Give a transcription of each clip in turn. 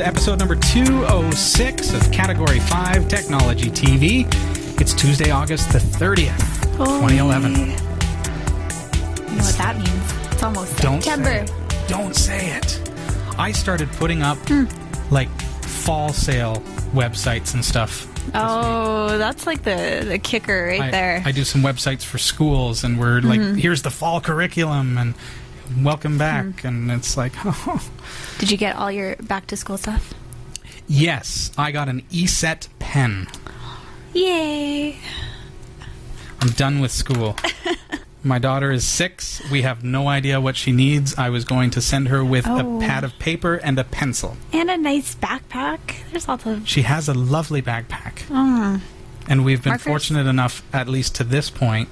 to episode number 206 of Category 5 Technology TV. It's Tuesday, August the 30th, 2011. You know what that means? It's almost Don't September. say it. Don't say it. I started putting up hmm. like fall sale websites and stuff. Oh, that's like the, the kicker right I, there. I do some websites for schools and we're like, mm-hmm. here's the fall curriculum and welcome back. And it's like, oh. Did you get all your back to school stuff? Yes, I got an ESET pen. Yay! I'm done with school. My daughter is six. We have no idea what she needs. I was going to send her with Oh. a pad of paper and a pencil. And a nice backpack. There's lots of. She has a lovely backpack. Mm. And we've been Markers? fortunate enough, at least to this point,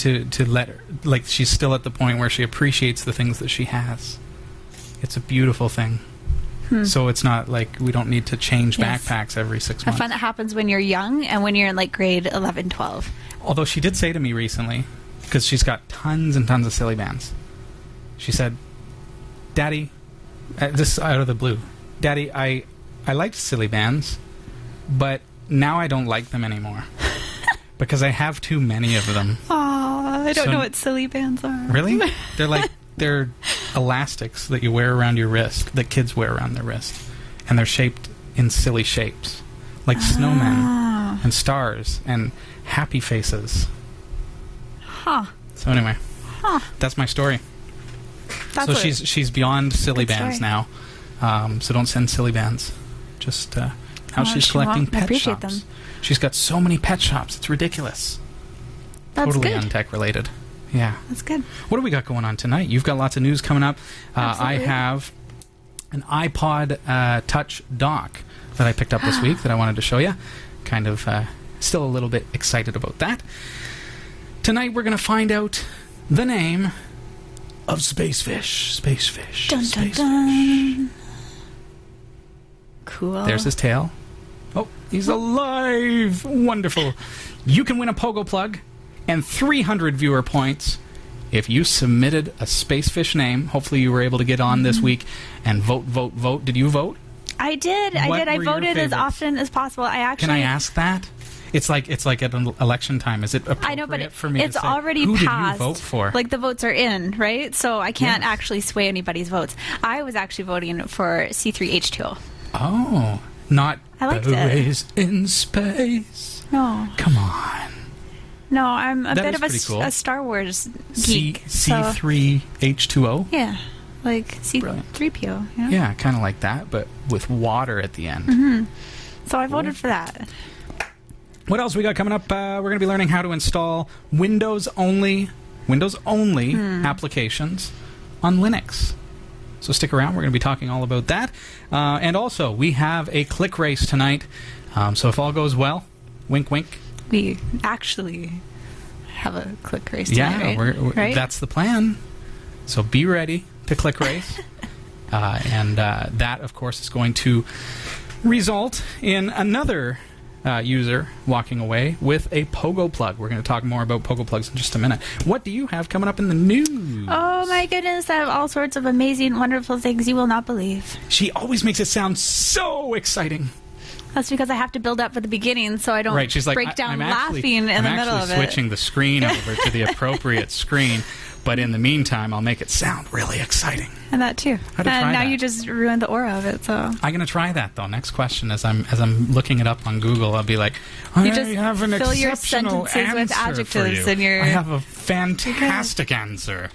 to, to let her, like, she's still at the point where she appreciates the things that she has. It's a beautiful thing. So it's not like we don't need to change Hmm. Yes. backpacks every six months. I find that happens when you're young and when you're in like grade 11, 12. Although she did say to me recently, because she's got tons and tons of silly bands, she said, "Daddy, uh, this is out of the blue, Daddy, I I liked silly bands, but now I don't like them anymore because I have too many of them. Oh, I don't So- know what silly bands are. Really? They're like they're elastics that you wear around your wrist, that kids wear around their wrist, and they're shaped in silly shapes, like snowmen Ah, and stars and happy faces." huh. So anyway, Huh. that's my story. That's so she's she's beyond silly bands story. now. Um, so don't send silly bands. Just uh, now Oh, she's she collecting pet appreciate shops. them. She's got so many pet shops. It's ridiculous. That's totally good. untech related. Yeah. That's good. What do we got going on tonight? You've got lots of news coming up. Uh, I have an iPod uh, Touch dock that I picked up this week that I wanted to show you. Kind of uh, still a little bit excited about that. Tonight we're going to find out the name of Spacefish. Spacefish. Dun, dun, Spacefish. dun. Cool. There's his tail. Oh, he's alive! Wonderful. You can win a pogo plug and 300 viewer points if you submitted a spacefish name. Hopefully, you were able to get on Mm-hmm. this week and vote, vote, vote. Did you vote? I did. I did. I voted as often as possible. I actually. Can I ask that? It's like it's like at an election time. Is it appropriate I know, but it, for me it's say, already who passed. did you vote for? Like the votes are in, right? So I can't Yes. actually sway anybody's votes. I was actually voting for C3H2O. oh, not I liked it. In space. No, Come on, no, I'm a That bit of a, cool. a Star Wars C geek. C three H two O. yeah, like C3PO. You know? Yeah, kind of like that, but with water at the end. So I voted for that. What else we got coming up? Uh, we're going to be learning how to install Windows only Windows only Hmm. applications on Linux. So stick around. We're going to be talking all about that. Uh, and also, we have a click race tonight. Um, so if all goes well, wink, wink. We actually have a click race. yeah, tonight, right? we're, we're- right? that's the plan. So be ready to click race. uh, and uh, that, of course, is going to result in another uh, user walking away with a pogo plug. We're going to talk more about pogo plugs in just a minute. What do you have coming up in the news? Oh my goodness! I have all sorts of amazing, wonderful things you will not believe. She always makes it sound so exciting. That's because I have to build up for the beginning, so I don't Right, she's like, break down I'm actually, laughing in I'm the middle of it. switching the screen over to the appropriate screen, but in the meantime, I'll make it sound really exciting. And that too. And now that? you just ruined the aura of it. So I'm gonna try that though. Next question, as I'm as I'm looking it up on Google, I'll be like, I You just have an fill your exceptional sentences with adjectives you. and your- I have a fantastic answer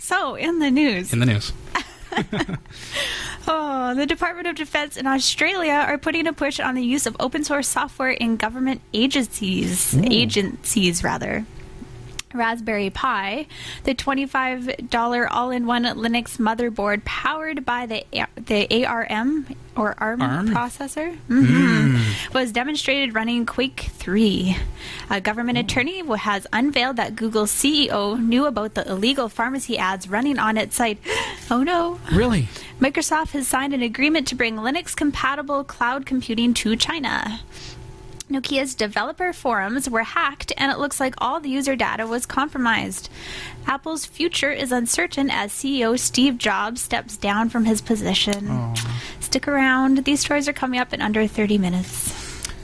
so in the news, in the news. oh, the Department of Defense in Australia are putting a push on the use of open source software in government agencies. Agencies, rather. Raspberry Pi, the $25 all-in-one Linux motherboard powered by the the ARM or ARM, ARM? processor Mhm. was demonstrated running Quake 3. A government attorney has unveiled that Google's CEO knew about the illegal pharmacy ads running on its site. Oh no. Really? Microsoft has signed an agreement to bring Linux compatible cloud computing to China. Nokia's developer forums were hacked, and it looks like all the user data was compromised. Apple's future is uncertain as CEO Steve Jobs steps down from his position. Stick around, these stories are coming up in under 30 minutes.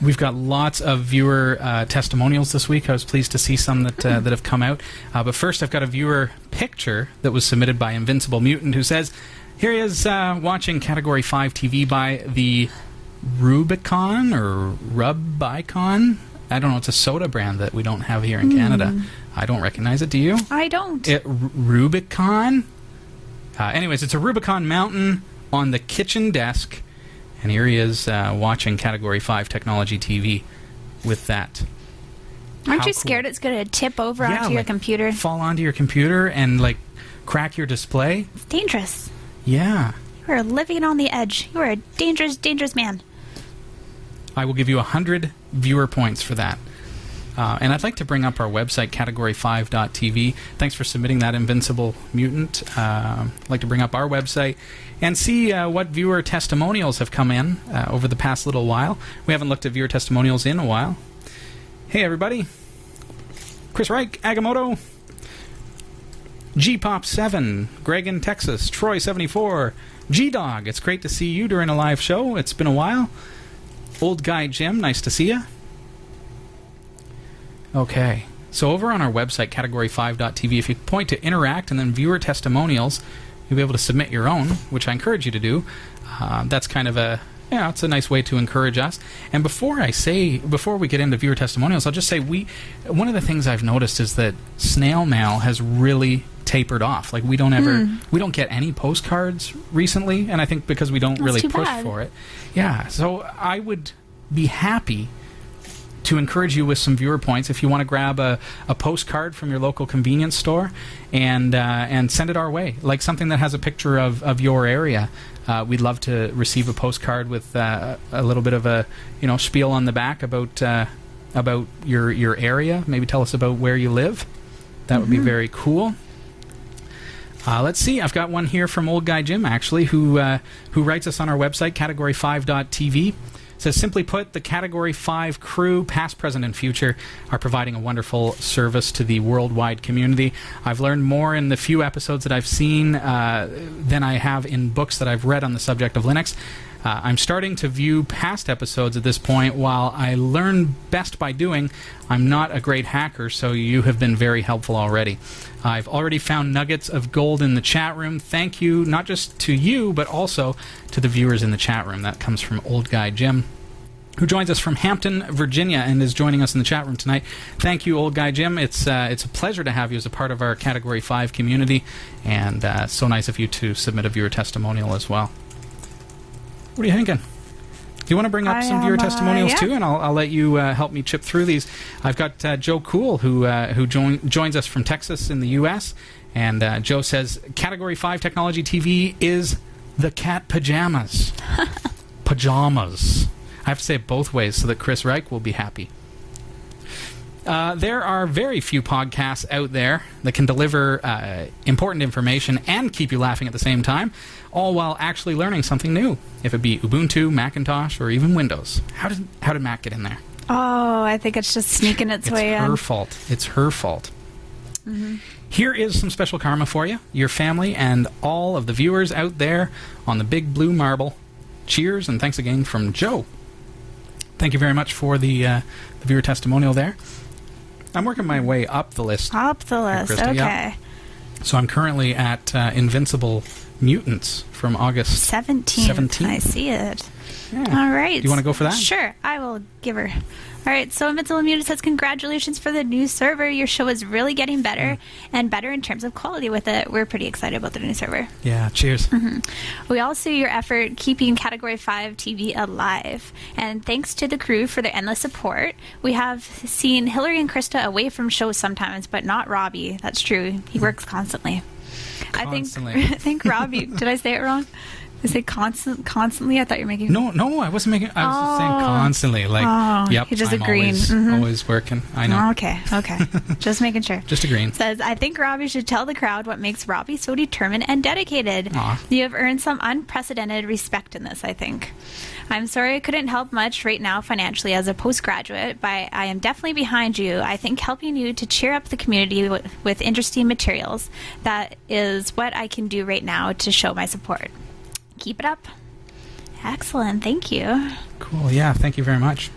We've got lots of viewer uh, testimonials this week. I was pleased to see some that uh, that have come out. Uh, but first, I've got a viewer picture that was submitted by Invincible Mutant, who says, "Here he is uh, watching Category Five TV by the Rubicon or Rubicon. I don't know. It's a soda brand that we don't have here in Canada. I don't recognize it. Do you? I don't. It, R- Rubicon. Uh, anyways, it's a Rubicon mountain on the kitchen desk, and here he is uh, watching Category Five Technology TV with that. Aren't how you cool. scared it's going to tip over Yeah, onto your like, computer? Fall onto your computer and like crack your display. It's dangerous. Yeah, You are living on the edge. You are a dangerous, dangerous man. I will give you a hundred viewer points for that. Uh, and I'd like to bring up our website, category5.tv. Thanks for submitting that, Invincible Mutant. Uh, I'd like to bring up our website and see uh, what viewer testimonials have come in uh, over the past little while. We haven't looked at viewer testimonials in a while. Hey, everybody. Chris Reich, Agamotto, G Pop 7, Greg in Texas, Troy 74, G Dog. It's great to see you during a live show. It's been a while. Old Guy Jim, nice to see you. Okay. So over on our website, category5.tv, if you point to interact and then viewer testimonials, you'll be able to submit your own, which I encourage you to do. Uh, that's kind of a yeah, it's a nice way to encourage us. And before I say, before we get into viewer testimonials, I'll just say we. One of the things I've noticed is that snail mail has really tapered off. Like we don't ever, we don't get any postcards recently, and I think because we don't That's really push bad. for it. Yeah, so I would be happy to encourage you with some viewer points if you want to grab a, a postcard from your local convenience store and uh, and send it our way like something that has a picture of, of your area uh, we'd love to receive a postcard with uh, a little bit of a you know spiel on the back about uh, about your your area maybe tell us about where you live that would be very cool uh, let's see. I've got one here from Old Guy Jim, actually, who uh, who writes us on our website, category5.tv. Says simply put, the Category 5 crew, past, present, and future, are providing a wonderful service to the worldwide community. I've learned more in the few episodes that I've seen uh, than I have in books that I've read on the subject of Linux. Uh, I'm starting to view past episodes at this point. While I learn best by doing, I'm not a great hacker, so you have been very helpful already. I've already found nuggets of gold in the chat room. Thank you, not just to you, but also to the viewers in the chat room. That comes from Old Guy Jim who joins us from Hampton, Virginia, and is joining us in the chat room tonight. Thank you, old guy Jim. It's uh, it's a pleasure to have you as a part of our Category Five community, and uh, so nice of you to submit a viewer testimonial as well. What are you thinking? Do you want to bring up I some viewer uh, testimonials yeah. too, and I'll, I'll let you uh, help me chip through these. I've got uh, Joe Cool who uh, who join, joins us from Texas in the U.S. And uh, Joe says Category Five Technology TV is the cat pajamas. pajamas. I have to say it both ways so that Chris Reich will be happy. Uh, there are very few podcasts out there that can deliver uh, important information and keep you laughing at the same time, all while actually learning something new. If it be Ubuntu, Macintosh, or even Windows. How did how did Mac get in there? Oh, I think it's just sneaking its, It's way her fault. It's her fault. Here is some special karma for you, your family, and all of the viewers out there on the big blue marble. Cheers and thanks again from Joe. Thank you very much for the, uh, the viewer testimonial there. I'm working my way up the list. Up the list. Okay. So I'm currently at uh, Invincible Mutants from August 17th. 17th. I see it. Yeah. All right. Do you want to go for that? Sure, I will give her. All right, so Invincible Mutant says, Congratulations for the new server. Your show is really getting better Mm. and better in terms of quality with it. We're pretty excited about the new server. Yeah. Cheers. We all see your effort keeping Category 5 TV alive. And thanks to the crew for their endless support. We have seen Hillary and Christa away from shows sometimes, but not Robbie. That's true. He works constantly. Constantly. I think I think Robbie, did I say it wrong? I say constant, constantly? I thought you were making No, no, I wasn't making. I was just saying Oh. constantly. Like, Oh, yep, you're just I'm agreeing. Always, Mhm. always working. I know. Oh, okay, okay. Just making sure. Just agreeing. Says, I think Robbie should tell the crowd what makes Robbie so determined and dedicated. Aw. You have earned some unprecedented respect in this, I think. I'm sorry I couldn't help much right now financially as a postgraduate, but I am definitely behind you. I think helping you to cheer up the community w- with interesting materials, that is what I can do right now to show my support. Keep it up. Excellent. Thank you. Cool. Yeah. Thank you very much.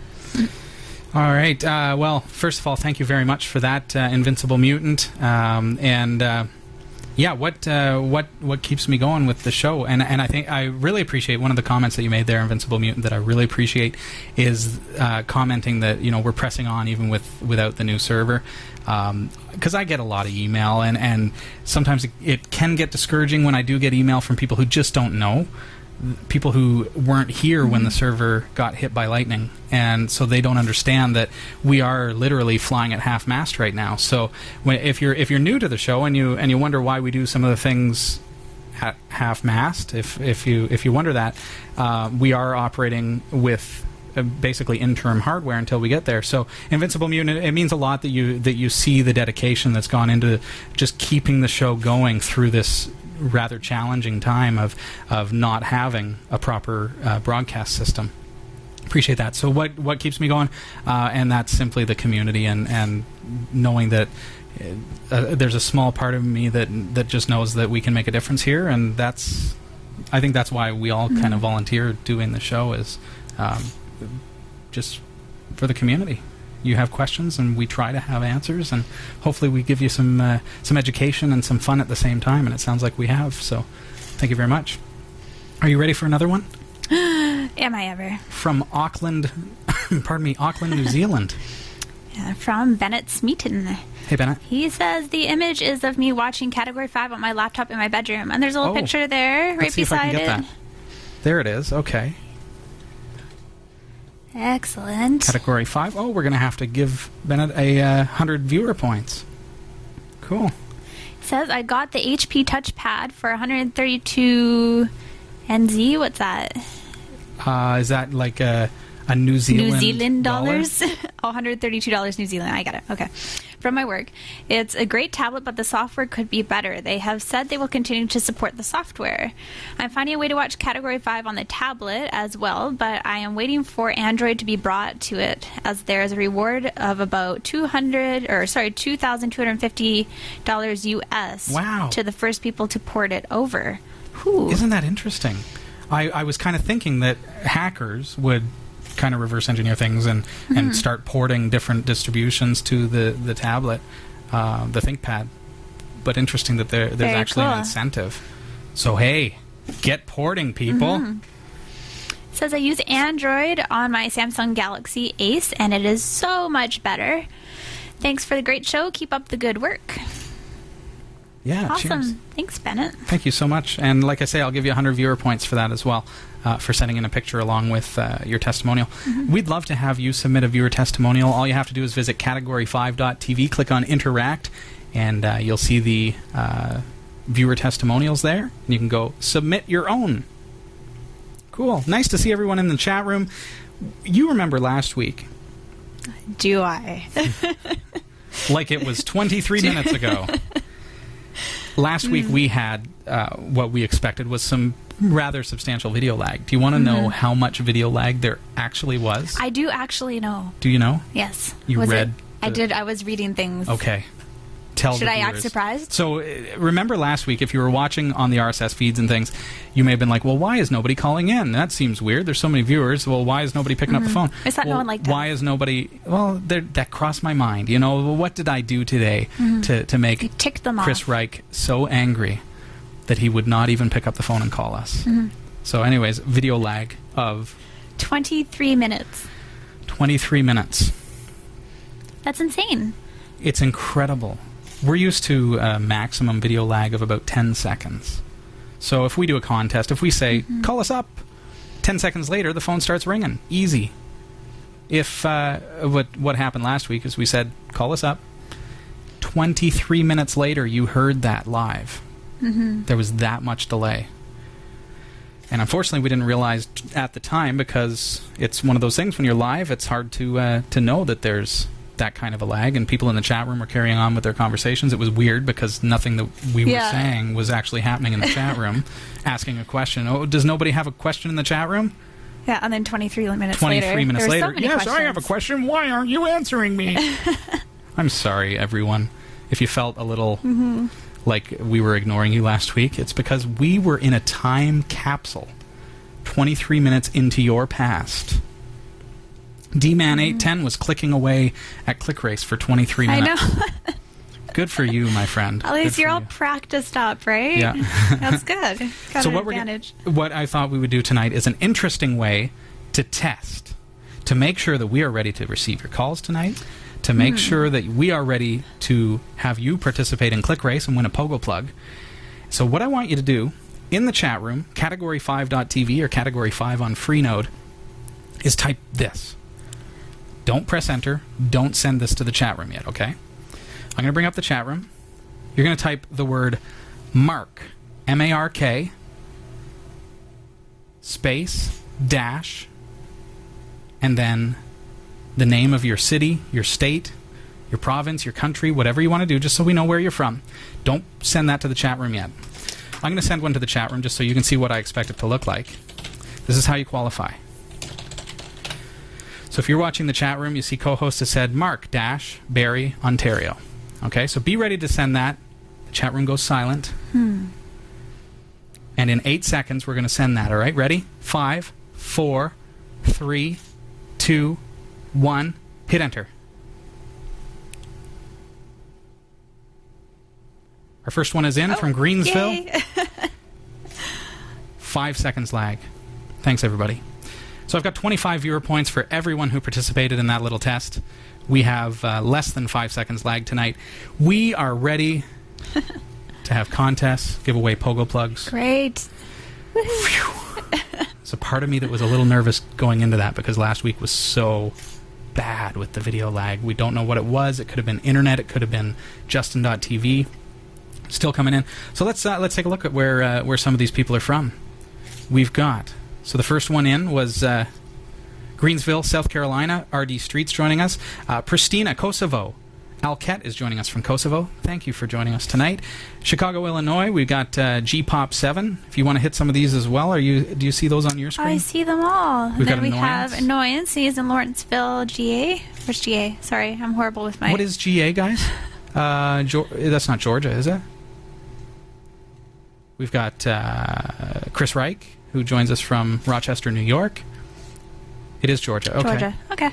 All right. Uh, well, first of all, thank you very much for that, uh, Invincible Mutant. Um, and uh, yeah, what uh, what what keeps me going with the show? And and I think I really appreciate one of the comments that you made there, Invincible Mutant. That I really appreciate is uh, commenting that you know we're pressing on even with without the new server. Because I get a lot of email, and, and sometimes it, it can get discouraging when I do get email from people who just don't know people who weren't here when the server got hit by lightning. And so they don't understand that we are literally flying at half mast right now. So when, if you're if you're new to the show and you and you wonder why we do some of the things at half mast if if you if you wonder that uh, we are operating with basically interim hardware until we get there. So Invincible Mutant, it means a lot that you that you see the dedication that's gone into just keeping the show going through this rather challenging time of of not having a proper uh, broadcast system. Appreciate that. So what what keeps me going, uh, and that's simply the community and and knowing that. Uh, there's a small part of me that that just knows that we can make a difference here, and that's, I think that's why we all kind of volunteer doing the show is, um, just for the community. You have questions, and we try to have answers, and hopefully we give you some uh, some education and some fun at the same time. And it sounds like we have. So, thank you very much. Are you ready for another one Am I ever? from Auckland? pardon me, Auckland, New Zealand. Yeah, from Bennett Smeaton. Hey Bennett. He says the image is of me watching Category 5 on my laptop in my bedroom. And there's a little Oh. picture there right Let's see if I beside can get it. that. There it is. Okay. Excellent. Category five. Oh, we're gonna have to give Bennett a uh, hundred viewer points. Cool. says I got the HP touchpad for 132 NZ. What's that? Uh, is that like a a New Zealand New Zealand dollar? dollars? oh, $132 New Zealand. I got it. Okay. From my work. It's a great tablet, but the software could be better. They have said they will continue to support the software. I'm finding a way to watch Category 5 on the tablet as well, but I am waiting for Android to be brought to it as there is a reward of about 200 or sorry, $2,250 US Wow. to the first people to port it over. Whew. Isn't that interesting? I, I was kind of thinking that hackers would kind of reverse engineer things and, Mm-hmm. and start porting different distributions to the, the tablet, uh, the ThinkPad. But interesting that there, there's Very actually an incentive. So, hey, get porting, people. Mm-hmm. says I use Android on my Samsung Galaxy Ace, and it is so much better. Thanks for the great show. Keep up the good work. Yeah, Awesome. cheers. Thanks, Bennett. Thank you so much. And like I say, I'll give you 100 viewer points for that as well, uh, for sending in a picture along with uh, your testimonial. We'd love to have you submit a viewer testimonial. All you have to do is visit category5.tv, click on interact, and uh, you'll see the uh, viewer testimonials there. And you can go submit your own. Cool. Nice to see everyone in the chat room. You remember last week, Do I? like it was 23 minutes ago. Last week we had uh, what we expected was some rather substantial video lag. Do you want to know mm-hmm. how much video lag there actually was? I do actually know. Do you know? Yes. You Was read I did. I was reading things. Okay. Tell Should the I act surprised? So uh, remember last week, if you were watching on the RSS feeds and things, you may have been like, "Well, why is nobody calling in? That seems weird. There's so many viewers. Well, why is nobody picking up the mm-hmm. phone? I thought no one like that. Why is nobody? Well, that crossed my mind. You know, what did I do today mm-hmm. to to make Chris off. Reich so angry that he would not even pick up the phone and call us. Mm-hmm. So, anyways, video lag of 23 minutes. 23 minutes. That's insane. It's incredible. We're used to a maximum video lag of about 10 seconds. So if we do a contest, if we say, call us up, 10 seconds later, the phone starts ringing. Easy. If uh, what, what happened last week is we said, call us up. 23 minutes later, you heard that live. Mm-hmm. There was that much delay. And unfortunately, we didn't realize at the time because it's one of those things when you're live, it's hard to uh, to know that there's that kind of a lag. And people in the chat room were carrying on with their conversations. It was weird because nothing that we were saying was actually happening in the chat room. Asking a question. Oh, does nobody have a question in the chat room? Yeah, and then 23 minutes 23 later. minutes later. So yes, I have a question. Why aren't you answering me? I'm sorry, everyone. If you felt a little Mm-hmm. Like we were ignoring you last week, it's because we were in a time capsule 23 minutes into your past. D Man 810 was clicking away at Click Race for 23 Mm-hmm. I know. Good for you, my friend. At least you're all you. practiced up, right? Yeah. That's good. Got so what we're what I thought we would do tonight is an interesting way to test to make sure that we are ready to receive your calls tonight to make hmm. sure that we are ready to have you participate in click race and win a pogo plug. So what i want you to do in the chat room category5.tv or category 5 on freenode is type this. Don't press enter. Don't send this to the chat room yet okay? I'm going to bring up the chat room. You're going to type the word mark m-a-r-k space dash and then the name of your city, your state, your province, your country, whatever you want to do, just so we know where you're from. Don't send that to the chat room yet. I'm going to send one to the chat room just so you can see what I expect it to look like. This is how you qualify. So if you're watching the chat room, you see co-host has said Mark dash Barry Ontario. Okay, so be ready to send that. The chat room goes silent. Hmm. And in eight seconds, we're going to send that. All right, ready? Five, four, three, two, one. Hit enter. Our first one is in from Greensville. Five seconds lag. Thanks, everybody. So I've got 25 viewer points for everyone who participated in that little test. We have uh, less than five seconds lag tonight. We are ready to have contests, give away pogo plugs. Great. There's a part of me that was a little nervous going into that because last week was so bad with the video lag. We don't know what it was. It could have been internet. It could have been Justin.tv. Still coming in. So let's uh, let's take a look at where uh, where some of these people are from. We've got so the first one in was uh, Greensville, South Carolina. RD Streets joining us. Uh, Pristina, Kosovo. Alket is joining us from Kosovo. Thank you for joining us tonight. Chicago, Illinois. We've got uh, G Pop Seven. If you want to hit some of these as well, are you? Do you see those on your screen? I see them all. We've then we Annoyance. have Annoyance. He's in Lawrenceville, GA. Where's GA? Sorry, I'm horrible with my. What is GA, guys? Uh, Geor- that's not Georgia, is it? We've got uh, Chris Reich, who joins us from Rochester, New York. It is Georgia. Okay. Georgia? Okay.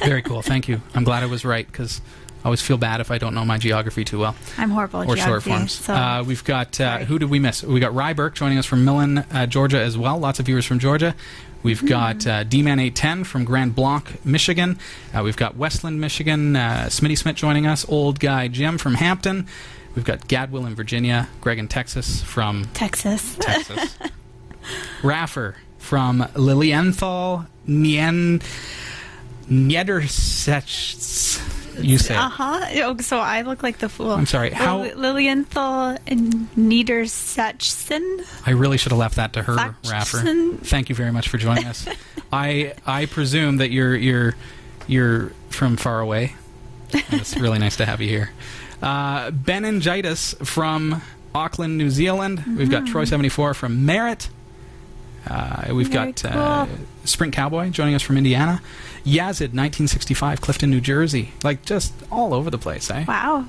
Very cool. Thank you. I'm glad I was right because I always feel bad if I don't know my geography too well I'm horrible at or short geography. forms. So Uh, we've got uh, who did we miss? We got Rye Burke joining us from Millen, uh, Georgia as well. Lots of viewers from Georgia. We've got uh, D-Man 810 from Grand Blanc, Michigan. Uh, we've got Westland, Michigan. Uh, Smitty Smith joining us. Old Guy Jim from Hampton. We've got Gadwill in Virginia. Greg in Texas from Texas. Texas. Raffer from Lilienthal, Nien, Niedersachs. You say. Uh huh. Oh, so I look like the fool. I'm sorry, how- Lil- Lilienthal and Niedersachsen. I really should have left that to her, Sachsen. Raffer. Thank you very much for joining us. I I presume that you're you're you're from far away. And it's really nice to have you here. Uh, Beningitis from Auckland, New Zealand. We've got Troy seventy four from Merritt. Uh, we've Very got uh. Sprint Cowboy joining us from Indiana. Yazid, 1965, Clifton, New Jersey. Like just all over the place, eh? Wow.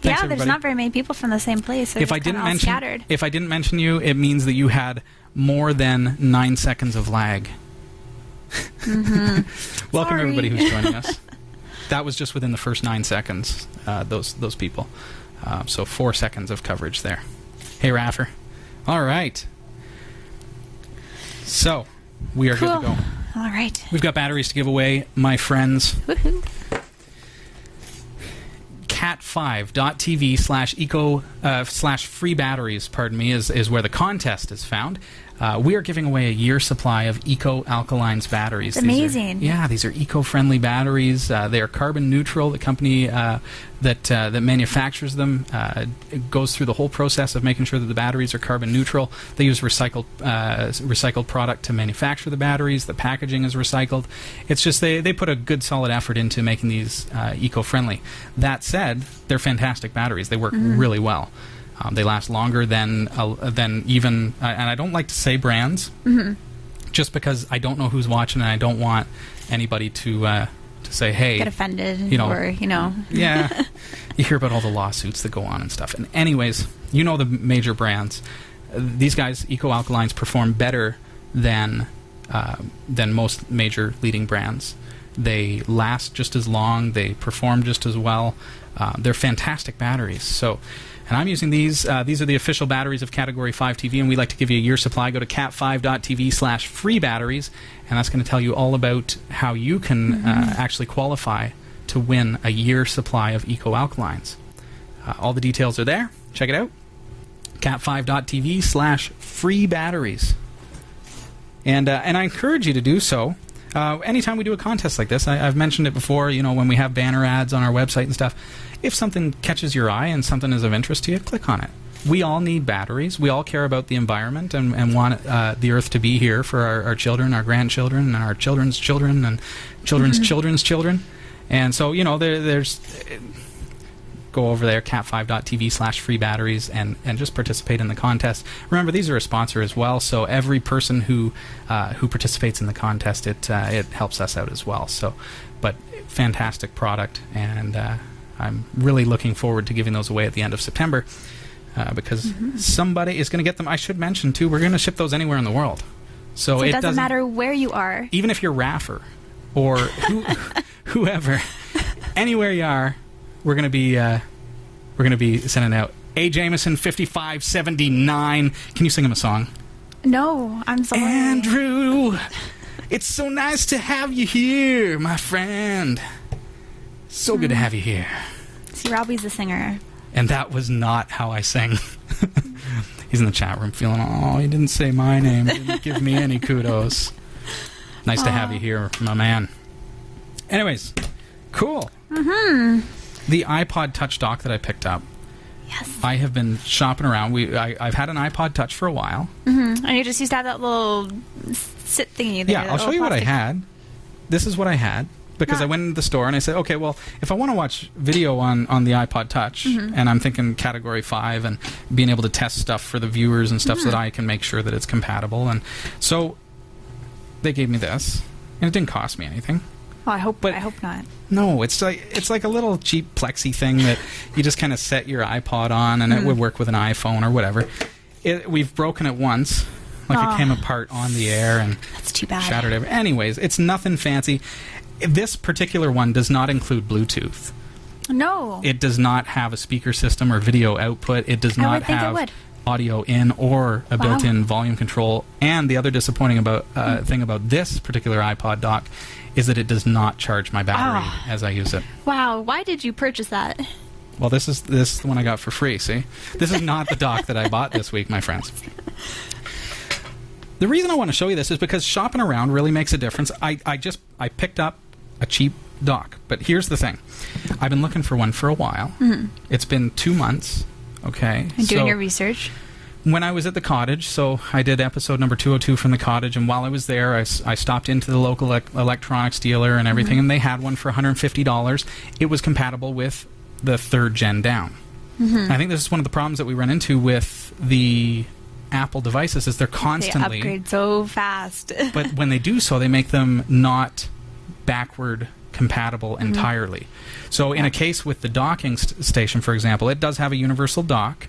Thanks, yeah, everybody. there's not very many people from the same place. They're if I didn't mention scattered. if I didn't mention you, it means that you had more than nine seconds of lag. Welcome Sorry. everybody who's joining us. that was just within the first nine seconds. Uh, those those people. Uh, so four seconds of coverage there. Hey Raffer. All right. So We are Cool. good to go. All right. We've got batteries to give away, my friends. Woohoo. cat5.tv slash eco uh, slash free batteries pardon me is, is where the contest is found uh, we are giving away a year supply of eco alkalines batteries. That's These are- amazing. yeah these are eco-friendly batteries. Uh, they are carbon neutral. The company uh, that uh, that manufactures them uh, goes through the whole process of making sure that the batteries are carbon neutral. They use recycled uh, recycled product to manufacture the batteries. The packaging is recycled. It's just they, they put a good solid effort into making these uh, eco-friendly. That said they're fantastic batteries. They work really well um, they last longer than uh, than even uh, and I don't like to say brands just because I don't know who's watching and I don't want anybody to uh, to say hey Get offended, you know- or you know, yeah. You hear about all the lawsuits that go on and stuff. And anyways you know the major brands. These guys eco alkalines perform better than uh, than most major leading brands. They last just as long. They perform just as well. Uh, they're fantastic batteries. So and I'm using these. Uh, these are the official batteries of Category 5 TV, and we like to give you a year supply. Go to cat5.tv slash free batteries, and that's going to tell you all about how you can uh, actually qualify to win a year supply of eco alkalines. Uh, all the details are there. Check it out. cat5.tv slash free batteries. And, uh, and I encourage you to do so. Uh, anytime we do a contest like this, I, I've mentioned it before, you know, when we have banner ads on our website and stuff. If something catches your eye and something is of interest to you, click on it. We all need batteries. We all care about the environment and, and want uh, the earth to be here for our, our children, our grandchildren, and our children's children, and children's children's children. And so, you know, there, there's go over there, cat5.tv slash free batteries, and, and just participate in the contest. Remember, these are a sponsor as well, so every person who uh, who participates in the contest, it uh, it helps us out as well. So, but fantastic product, and uh, I'm really looking forward to giving those away at the end of September. Uh, because somebody is going to get them. I should mention too, we're going to ship those anywhere in the world. So, so it it doesn't matter where you are. even if you're Raffer or who, whoever, anywhere you are, we're gonna be uh, we're gonna be sending out A Jameson fifty five seventy nine. Can you sing him a song? No, I'm sorry. Andrew, it's so nice to have you here, my friend. So good to have you here. See, Robbie's a singer. And that was not how I sang. He's in the chat room feeling, oh, he didn't say my name, didn't give me any kudos. Nice to have you here, my man. Anyways, cool. Mm-hmm. The iPod Touch dock that I picked up, Yes. I have been shopping around. We, I, I've had an iPod Touch for a while. Mhm. And you just used to have that little sit thingy. There, Yeah, I'll show you what I had. This is what I had because Yeah. I went into the store and I said, okay, well, if I want to watch video on, on the iPod Touch, Mm-hmm. and I'm thinking Category Five and being able to test stuff for the viewers and stuff so that Mm-hmm. I can make sure that it's compatible, and so they gave me this, and it didn't cost me anything. Well, I hope. But- I hope not. No, it's like it's like a little cheap plexi thing that you just kind of set your iPod on, and it Mm-hmm. would work with an iPhone or whatever. It, we've broken it once, like Aw. it came apart on the air and That's too bad. shattered every. Anyways, it's nothing fancy. This particular one does not include Bluetooth. No. It does not have a speaker system or video output. It does I not it have would. Audio in or a Wow. built-in volume control. And the other disappointing about uh, thing about this particular iPod dock is that it does not charge my battery Ah. as I use it. wow. Why did you purchase that? Well, this is this is the one I got for free. See, this is not the dock that I bought this week, my friends. The reason I want to show you this is because shopping around really makes a difference. I, I just I picked up a cheap dock, but here's the thing: I've been looking for one for a while. It's been two months. Okay, And doing So- your research. when I was at the cottage, so I did episode number 202 from the cottage, and while I was there, I, I stopped into the local elec electronics dealer and everything, mm-hmm. and they had one for $150. It was compatible with the third gen down. Mm-hmm. I think this is one of the problems that we run into with the Apple devices is they're They constantly upgrade so fast. but when they do so, they make them not backward compatible Mm-hmm. entirely. So, in a case with the docking st- station, for example, it does have a universal dock,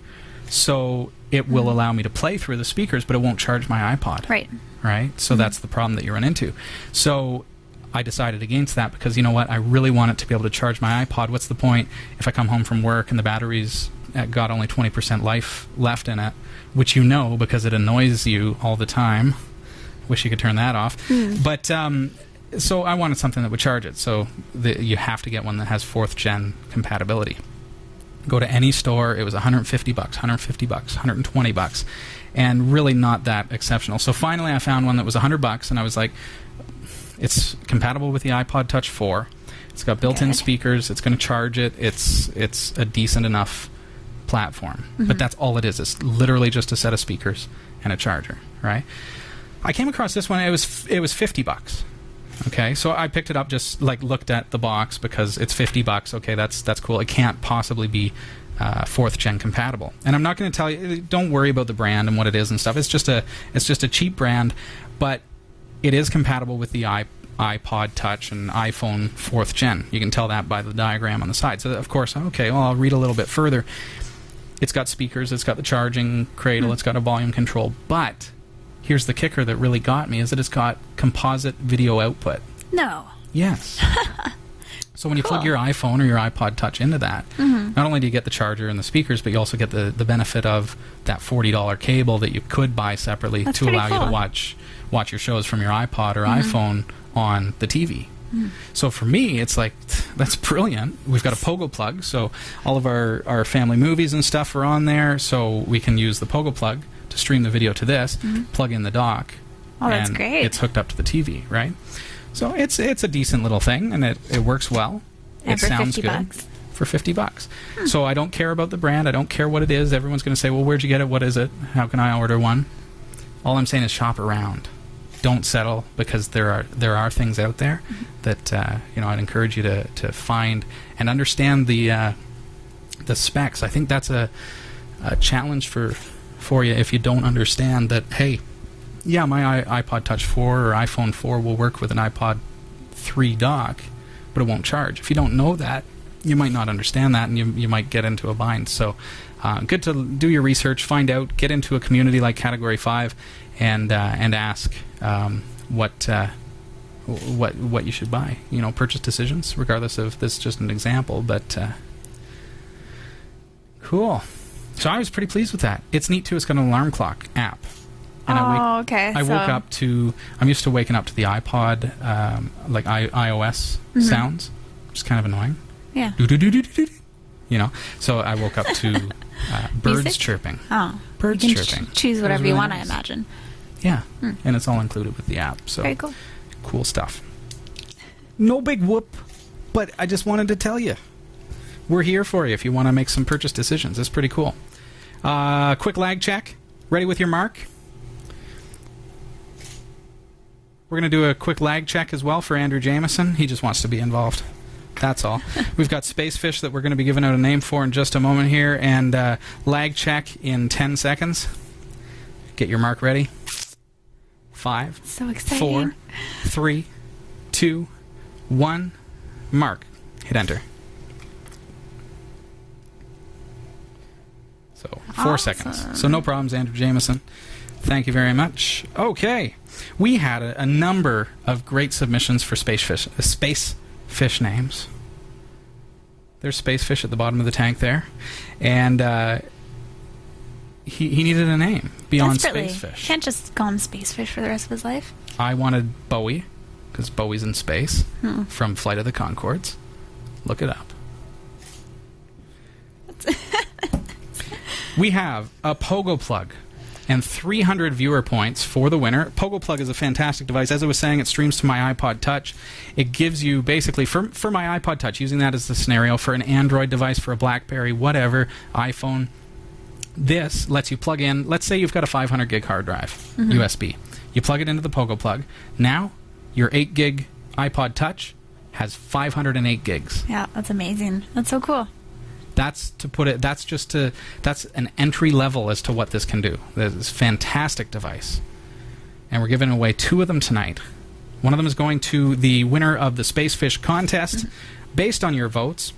so it will allow me to play through the speakers, but it won't charge my iPod. Mm-hmm. right. Right? So, that's the problem that you run into. So, I decided against that because you know what? I really want it to be able to charge my iPod. What's the point if I come home from work and the battery's got only 20% life left in it, which you know because it annoys you all the time wish you could turn that off. But um, so I wanted something that would charge it. So the, you have to get one that has fourth gen compatibility. Go to any store. It was 150 bucks, 150 bucks, 120 bucks, and really not that exceptional. So finally, I found one that was 100 bucks, and I was like, it's compatible with the iPod Touch 4. It's got built-in Good. speakers. It's going to charge it. It's it's a decent enough platform. But mm-hmm. that's all it is. It's literally just a set of speakers and a charger, right? I came across this one. It was it was 50 bucks. Okay, so I picked it up, just like looked at the box because it's 50 bucks. Okay, that's that's cool. It can't possibly be uh, fourth gen compatible. And I'm not going to tell you. Don't worry about the brand and what it is and stuff. It's just a it's just a cheap brand, but it is compatible with the iPod Touch and iPhone fourth gen. You can tell that by the diagram on the side. So of course, okay, well I'll read a little bit further. It's got speakers. It's got the charging cradle. It's got a volume control. But here's the kicker that really got me: is that it's got composite video output. No. Yes. so when you plug your iPhone or your iPod Touch into that, mm-hmm. not only do you get the charger and the speakers, but you also get the, the benefit of that forty dollar cable that you could buy separately That's to allow you to watch watch your shows from your iPod or mm-hmm. iPhone on the TV. Mm-hmm. So for me, it's like that's brilliant. We've got a Pogo plug, so all of our, our family movies and stuff are on there. So we can use the Pogo plug to stream the video to this, plug in the dock, Oh, that's and great. It's hooked up to the TV, right? So it's it's a decent little thing, and it, it works well. And it for sounds 50 good bucks? for fifty bucks. So I don't care about the brand. I don't care what it is. Everyone's going to say, "Well, where'd you get it? What is it? How can I order one?" All I'm saying is shop around. Don't settle because there are there are things out there that uh, you know I'd encourage you to, to find and understand the uh, the specs. I think that's a, a challenge for for you if you don't understand that. Hey, yeah, my iPod Touch 4 or iPhone 4 will work with an iPod 3 dock, but it won't charge. If you don't know that, you might not understand that, and you you might get into a bind. So, uh, good to do your research, find out, get into a community like Category Five, and uh, and ask um, what. Uh, what what you should buy, you know, purchase decisions, regardless of this is just an example, but uh, cool. So I was pretty pleased with that. It's neat too. It's got an alarm clock app. I wake, oh, okay. I so, woke up to. I'm used to waking up to the iPod, um, like I, iOS Mm-hmm. sounds, which is kind of annoying. Yeah. Do do do do do do. You know, so I woke up to uh, birds Music? chirping. Oh. Birds can ch- chirping. choose whatever was you really want, I nice. imagine. Yeah, and it's all included with the app. So. Very cool. cool stuff. No big whoop, but I just wanted to tell you, we're here for you if you want to make some purchase decisions. It's pretty cool. Uh, quick lag check. Ready with your mark? We're going to do a quick lag check as well for Andrew Jameson. He just wants to be involved. That's all. We've got Spacefish that we're going to be giving out a name for in just a moment here, and uh, lag check in 10 seconds. Get your mark ready. Five, So exciting. four, three, two, one. Mark. Hit enter. Four Awesome. seconds. So no problems, Andrew Jameson. Thank you very much. Okay, we had a, a number of great submissions for space fish, uh, space fish names. There's space fish at the bottom of the tank there, and uh, he he needed a name beyond space fish. Can't just call him Spacefish for the rest of his life. I wanted Bowie because Bowie's in space Hmm. from Flight of the Conchords. Look it up. we have a Pogo plug and 300 viewer points for the winner. Pogo plug is a fantastic device. As I was saying, it streams to my iPod Touch. It gives you basically for for my iPod Touch, using that as the scenario for an Android device, for a BlackBerry, whatever, iPhone. This lets you plug in. Let's say you've got a 500 gig hard drive, mm-hmm. USB. You plug it into the Pogo plug. Now, your 8 gig iPod Touch has 508 gigs. Yeah, that's amazing. That's so cool. That's to put it. That's just to. That's an entry level as to what this can do. This is a fantastic device, and we're giving away two of them tonight. One of them is going to the winner of the Spacefish contest, based on your votes.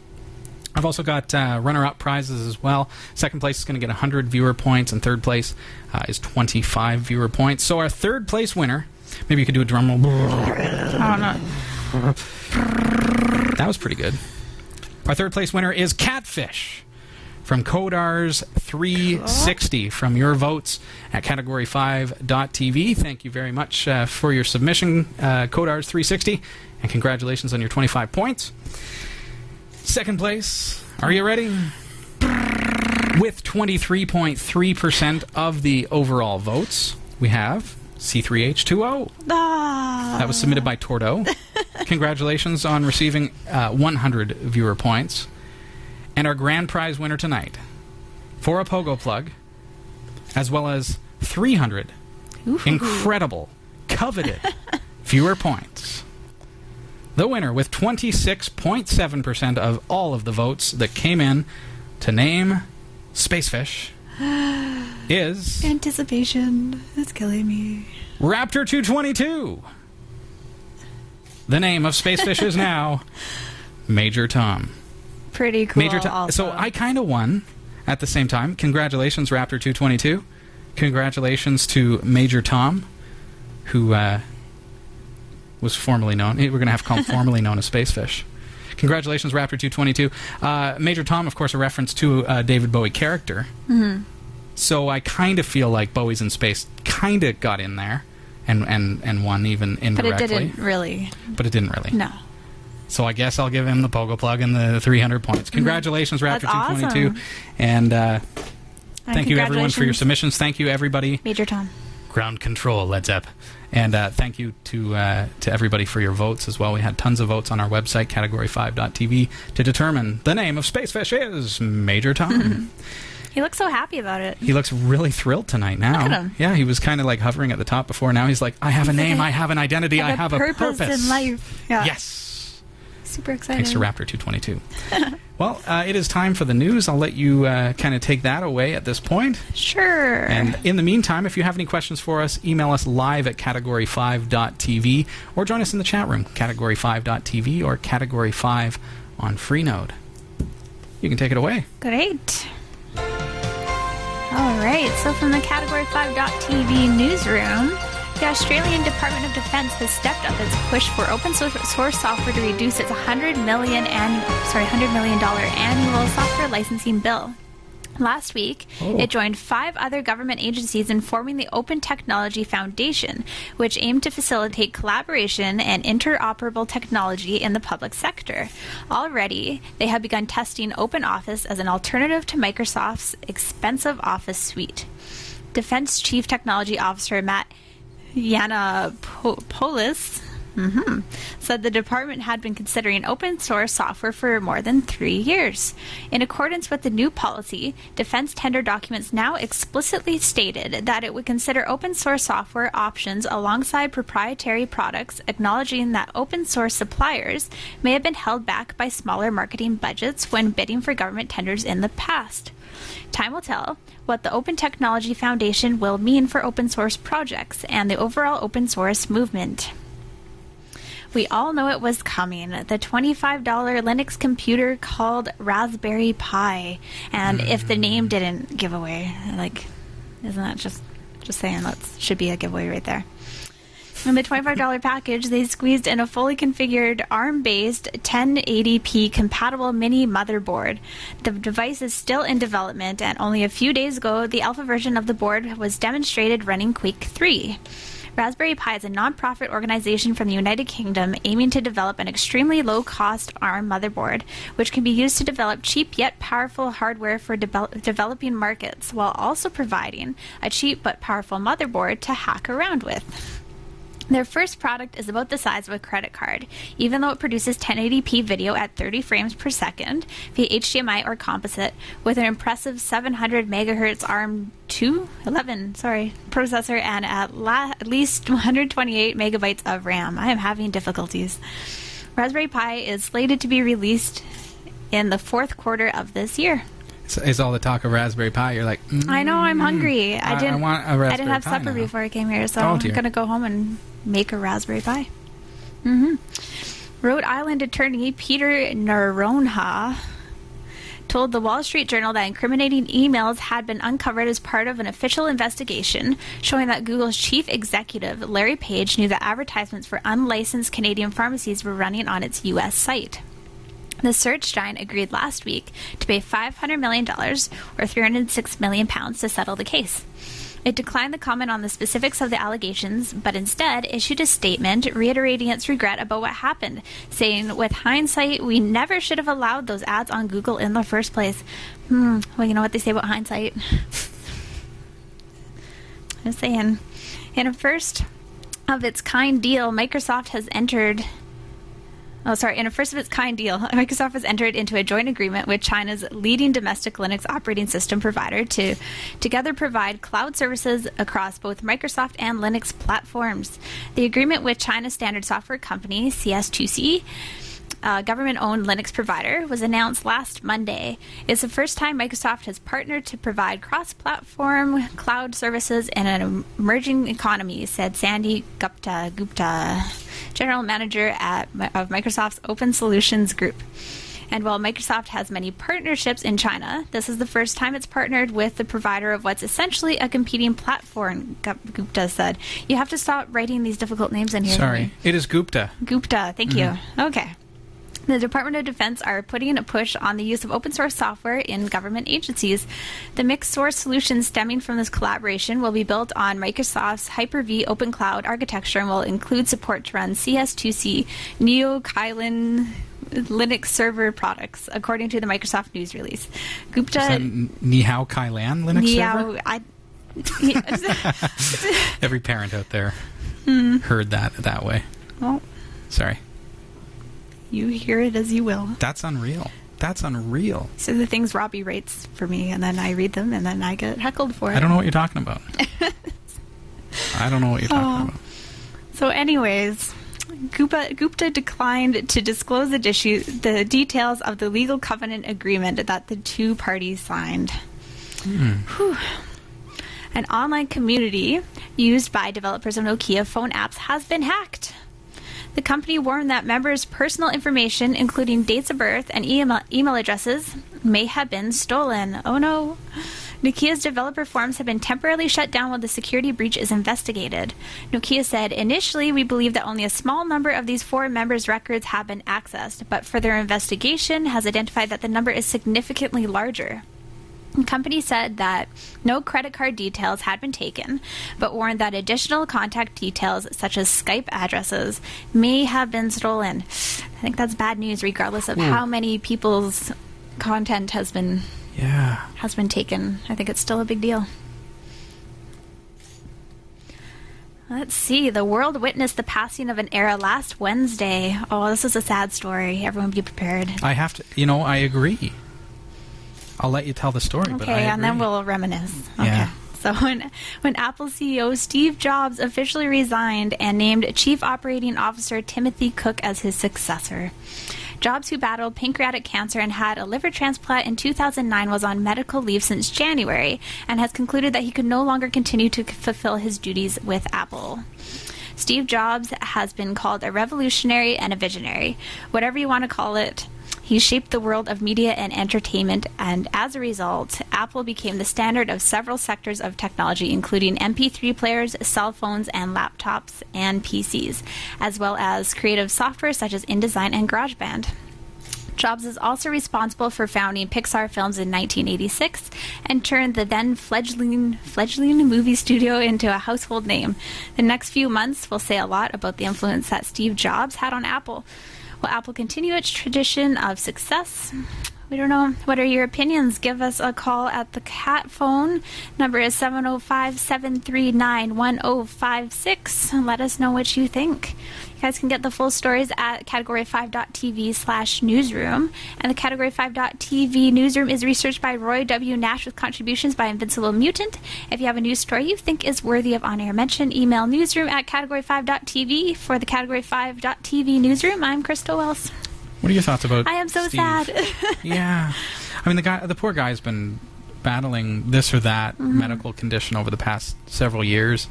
I've also got uh, runner-up prizes as well. Second place is going to get 100 viewer points, and third place uh, is 25 viewer points. So our third place winner, maybe you could do a drum roll. I don't. That was pretty good. Our third place winner is Catfish from Codars 360 from your votes at category5.tv. Thank you very much uh, for your submission, uh, Codars 360, and congratulations on your 25 points. Second place, are you ready? With 23.3% of the overall votes, we have C3H2O. Ah. That was submitted by Tordo. Congratulations on receiving uh, 100 viewer points. And our grand prize winner tonight for a Pogo plug, as well as 300 incredible, coveted viewer points. The winner, with 26.7% of all of the votes that came in to name Spacefish, is Anticipation is killing me. Raptor 222. The name of Spacefish is now Major Tom. Pretty cool. Major Tom. also. So I kind of won at the same time. Congratulations, Raptor 222. Congratulations to Major Tom, who uh, was formerly known. We're going to have to call him formerly known as Spacefish. Congratulations, Raptor 222. Uh, Major Tom, of course, a reference to a David Bowie character. Mm-hmm. So I kind of feel like Bowie's in Space kind of got in there and, and, and won even indirectly. but it didn't really. But it didn't really. No. So I guess I'll give him the pogo plug and the 300 points. Congratulations, Raptor Mm-hmm. That's 222. awesome. And uh, And thank you, everyone, for your submissions. Thank you, everybody. Major Tom. Ground Control, Led Zepp. And uh, thank you to uh, to everybody for your votes as well. We had tons of votes on our website, category5.tv, to determine the name of Spacefish is Major Tom. He looks so happy about it. he looks really thrilled tonight now. Look at him. Yeah, he was kind of like hovering at the top before. Now he's like, I have a name, I I have an identity, I have a purpose, purpose. in life. Yeah. Yes. Super excited. Thanks to Raptor 222. well, uh, it is time for the news. I'll let you uh, kind of take that away at this point. Sure. And in the meantime, if you have any questions for us, email us live at category5.tv or join us in the chat room, category5.tv or category5 on Freenode. You can take it away. Great. All right, so from the Category 5.tv newsroom, the Australian Department of Defense has stepped up its push for open source source software to reduce its 100 million annual, sorry, 100 million dollar annual software licensing bill. Last week, Oh. it joined five other government agencies in forming the Open Technology Foundation, which aimed to facilitate collaboration and interoperable technology in the public sector. Already, they have begun testing Open Office as an alternative to Microsoft's expensive Office suite. Defense Chief Technology Officer Matt Yannopoulos mhm, said the department had been considering open source software for more than three years. In accordance with the new policy, defense tender documents now explicitly stated that it would consider open source software options alongside proprietary products, acknowledging that open source suppliers may have been held back by smaller marketing budgets when bidding for government tenders in the past. Time will tell what the Open Technology Foundation will mean for open source projects and the overall open source movement. We all know it was coming. The $25 Linux computer called Raspberry Pi. And if the name didn't give away, like, isn't that just just saying that should be a giveaway right there? In the $25 package, they squeezed in a fully configured ARM based 1080p compatible mini motherboard. The device is still in development, and only a few days ago, the alpha version of the board was demonstrated running Quake 3. Raspberry Pi is a non-profit organization from the United Kingdom aiming to develop an extremely low-cost ARM motherboard, which can be used to develop cheap yet powerful hardware for devel- developing markets, while also providing a cheap but powerful motherboard to hack around with. Their first product is about the size of a credit card, even though it produces 1080p video at 30 frames per second via HDMI or composite with an impressive 700 megahertz ARM 211 sorry processor and at, la- at least 128 megabytes of RAM. I am having difficulties. Raspberry Pi is slated to be released in the fourth quarter of this year. It's, it's all the talk of Raspberry Pi. You're like, mm, I know I'm hungry. I I- I didn't. want a Raspberry I didn't have Pi supper now. before I came here, so Oh, I'm gonna go home and make a Raspberry Pi. hmm Rhode Island attorney Peter Neronha told the Wall Street Journal that incriminating emails had been uncovered as part of an official investigation showing that Google's chief executive, Larry Page, knew that advertisements for unlicensed Canadian pharmacies were running on its U.S. site. The search giant agreed last week to pay $500 million, or 306 million pounds, to settle the case. It declined to comment on the specifics of the allegations, but instead issued a statement reiterating its regret about what happened, saying, With hindsight, we never should have allowed those ads on Google in the first place. Hmm, well, you know what they say about hindsight. I'm saying. In a first of its kind deal, Microsoft has entered Oh, sorry. In a first of its kind deal, Microsoft has entered into a joint agreement with China's leading domestic Linux operating system provider to together provide cloud services across both Microsoft and Linux platforms. The agreement with China's standard software company, CS2C, uh, government owned Linux provider, was announced last Monday. It's the first time Microsoft has partnered to provide cross platform cloud services in an emerging economy, said Sandy Gupta, Gupta general manager at, of Microsoft's Open Solutions Group. And while Microsoft has many partnerships in China, this is the first time it's partnered with the provider of what's essentially a competing platform, Gupta said. You have to stop writing these difficult names in here. Sorry. It is Gupta. Gupta, thank mm-hmm. you. Okay. The Department of Defense are putting a push on the use of open source software in government agencies. The mixed source solution stemming from this collaboration will be built on Microsoft's Hyper V open cloud architecture and will include support to run CS2C, Neo Kylin Linux server products, according to the Microsoft news release. Gupta. Nihao Kailan Linux Nihao, server? I, Every parent out there hmm. heard that that way. Well, sorry. You hear it as you will. That's unreal. That's unreal. So the things Robbie writes for me, and then I read them, and then I get heckled for it. I don't know what you're talking about. I don't know what you're talking oh. about. So, anyways, Gupta, Gupta declined to disclose the, issue, the details of the legal covenant agreement that the two parties signed. Hmm. An online community used by developers of Nokia phone apps has been hacked. The company warned that members' personal information, including dates of birth and email, addresses, may have been stolen. Oh no. Nokia's developer forums have been temporarily shut down while the security breach is investigated. Nokia said, Initially, we believe that only a small number of these forum members' records have been accessed, but further investigation has identified that the number is significantly larger. The company said that no credit card details had been taken, but warned that additional contact details, such as Skype addresses, may have been stolen. I think that's bad news, regardless of hmm. how many people's content has been yeah has been taken. I think it's still a big deal. Let's see. The world witnessed the passing of an era last Wednesday. Oh, this is a sad story. Everyone be prepared. I have to, you know, I agree. I'll let you tell the story. Okay, and then we'll reminisce. Okay. Yeah. So when when Apple CEO Steve Jobs officially resigned and named Chief Operating Officer Timothy Cook as his successor. Jobs, who battled pancreatic cancer and had a liver transplant in 2009, was on medical leave since January and has concluded that he could no longer continue to fulfill his duties with Apple. Steve Jobs has been called a revolutionary and a visionary. Whatever you want to call it, he shaped the world of media and entertainment, and as a result, Apple became the standard of several sectors of technology, including MP3 players, cell phones, and laptops and PCs, as well as creative software such as InDesign and GarageBand. Jobs is also responsible for founding Pixar Films in 1986 and turned the then fledgling, fledgling movie studio into a household name. The next few months will say a lot about the influence that Steve Jobs had on Apple. Will Apple continue its tradition of success? We don't know. What are your opinions? Give us a call at the cat phone. Number is 705 739 1056. Let us know what you think. You guys can get the full stories at category5.tv slash newsroom. And the category5.tv newsroom is researched by Roy W. Nash with contributions by Invincible Mutant. If you have a news story you think is worthy of on air mention, email newsroom at category5.tv. For the category5.tv newsroom, I'm Christa Wells. What are your thoughts about? I am so Steve? sad. yeah, I mean the guy, the poor guy's been battling this or that mm-hmm. medical condition over the past several years.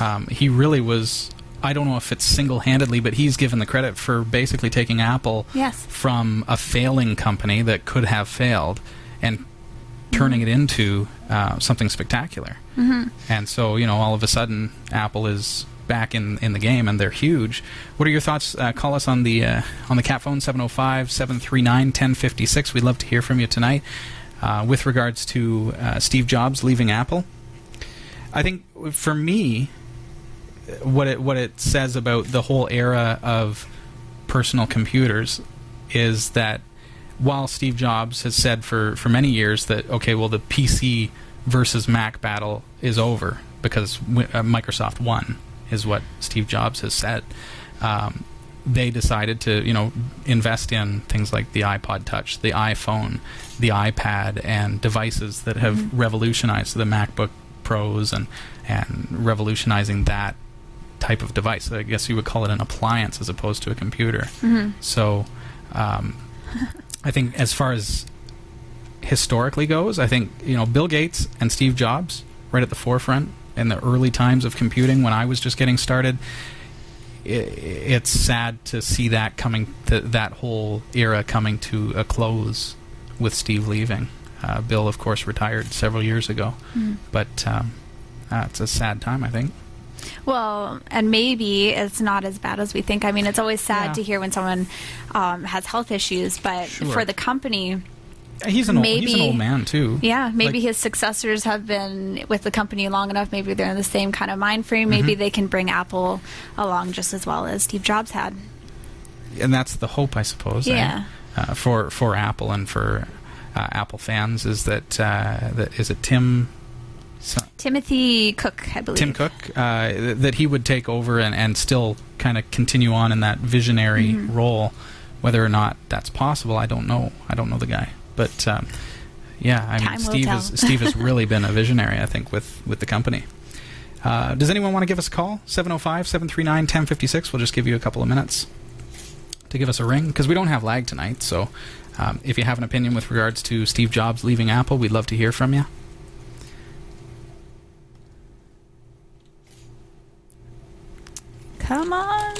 Um, he really was I don't know if it's single handedly, but he's given the credit for basically taking Apple yes. from a failing company that could have failed and turning mm-hmm. it into uh, something spectacular. Mm-hmm. And so, you know, all of a sudden, Apple is back in, in the game, and they're huge. What are your thoughts? Uh, call us on the uh, on the cat phone 705-739-1056. We'd love to hear from you tonight uh, with regards to uh, Steve Jobs leaving Apple. I think for me, what it what it says about the whole era of personal computers is that while Steve Jobs has said for, for many years that okay, well the PC versus Mac battle is over because uh, Microsoft won, is what Steve Jobs has said. Um, they decided to, you know, invest in things like the iPod Touch, the iPhone, the iPad, and devices that have mm-hmm. revolutionized the MacBook Pros and and revolutionizing that type of device. I guess you would call it an appliance as opposed to a computer. Mm-hmm. So, um, I think as far as historically goes, I think you know Bill Gates and Steve Jobs right at the forefront in the early times of computing when I was just getting started. it's sad to see that coming, that whole era coming to a close with Steve leaving. Uh, Bill, of course, retired several years ago, mm. but um, uh, it's a sad time, I think. Well, and maybe it's not as bad as we think. I mean, it's always sad yeah. to hear when someone um, has health issues, but sure. for the company, He's an, maybe, old, he's an old man too. Yeah, maybe like, his successors have been with the company long enough. Maybe they're in the same kind of mind frame. Maybe mm-hmm. they can bring Apple along just as well as Steve Jobs had. And that's the hope, I suppose. Eh? Yeah. Eh? Uh, for for Apple and for uh, Apple fans is that uh, that is it Tim. Timothy Cook, I believe. Tim Cook, uh, that he would take over and, and still kind of continue on in that visionary mm-hmm. role. Whether or not that's possible, I don't know. I don't know the guy. But um, yeah, I mean, Steve has Steve has really been a visionary, I think, with with the company. Uh, does anyone want to give us a call? 705 739 1056. We'll just give you a couple of minutes to give us a ring because we don't have lag tonight. So um, if you have an opinion with regards to Steve Jobs leaving Apple, we'd love to hear from you. Come on.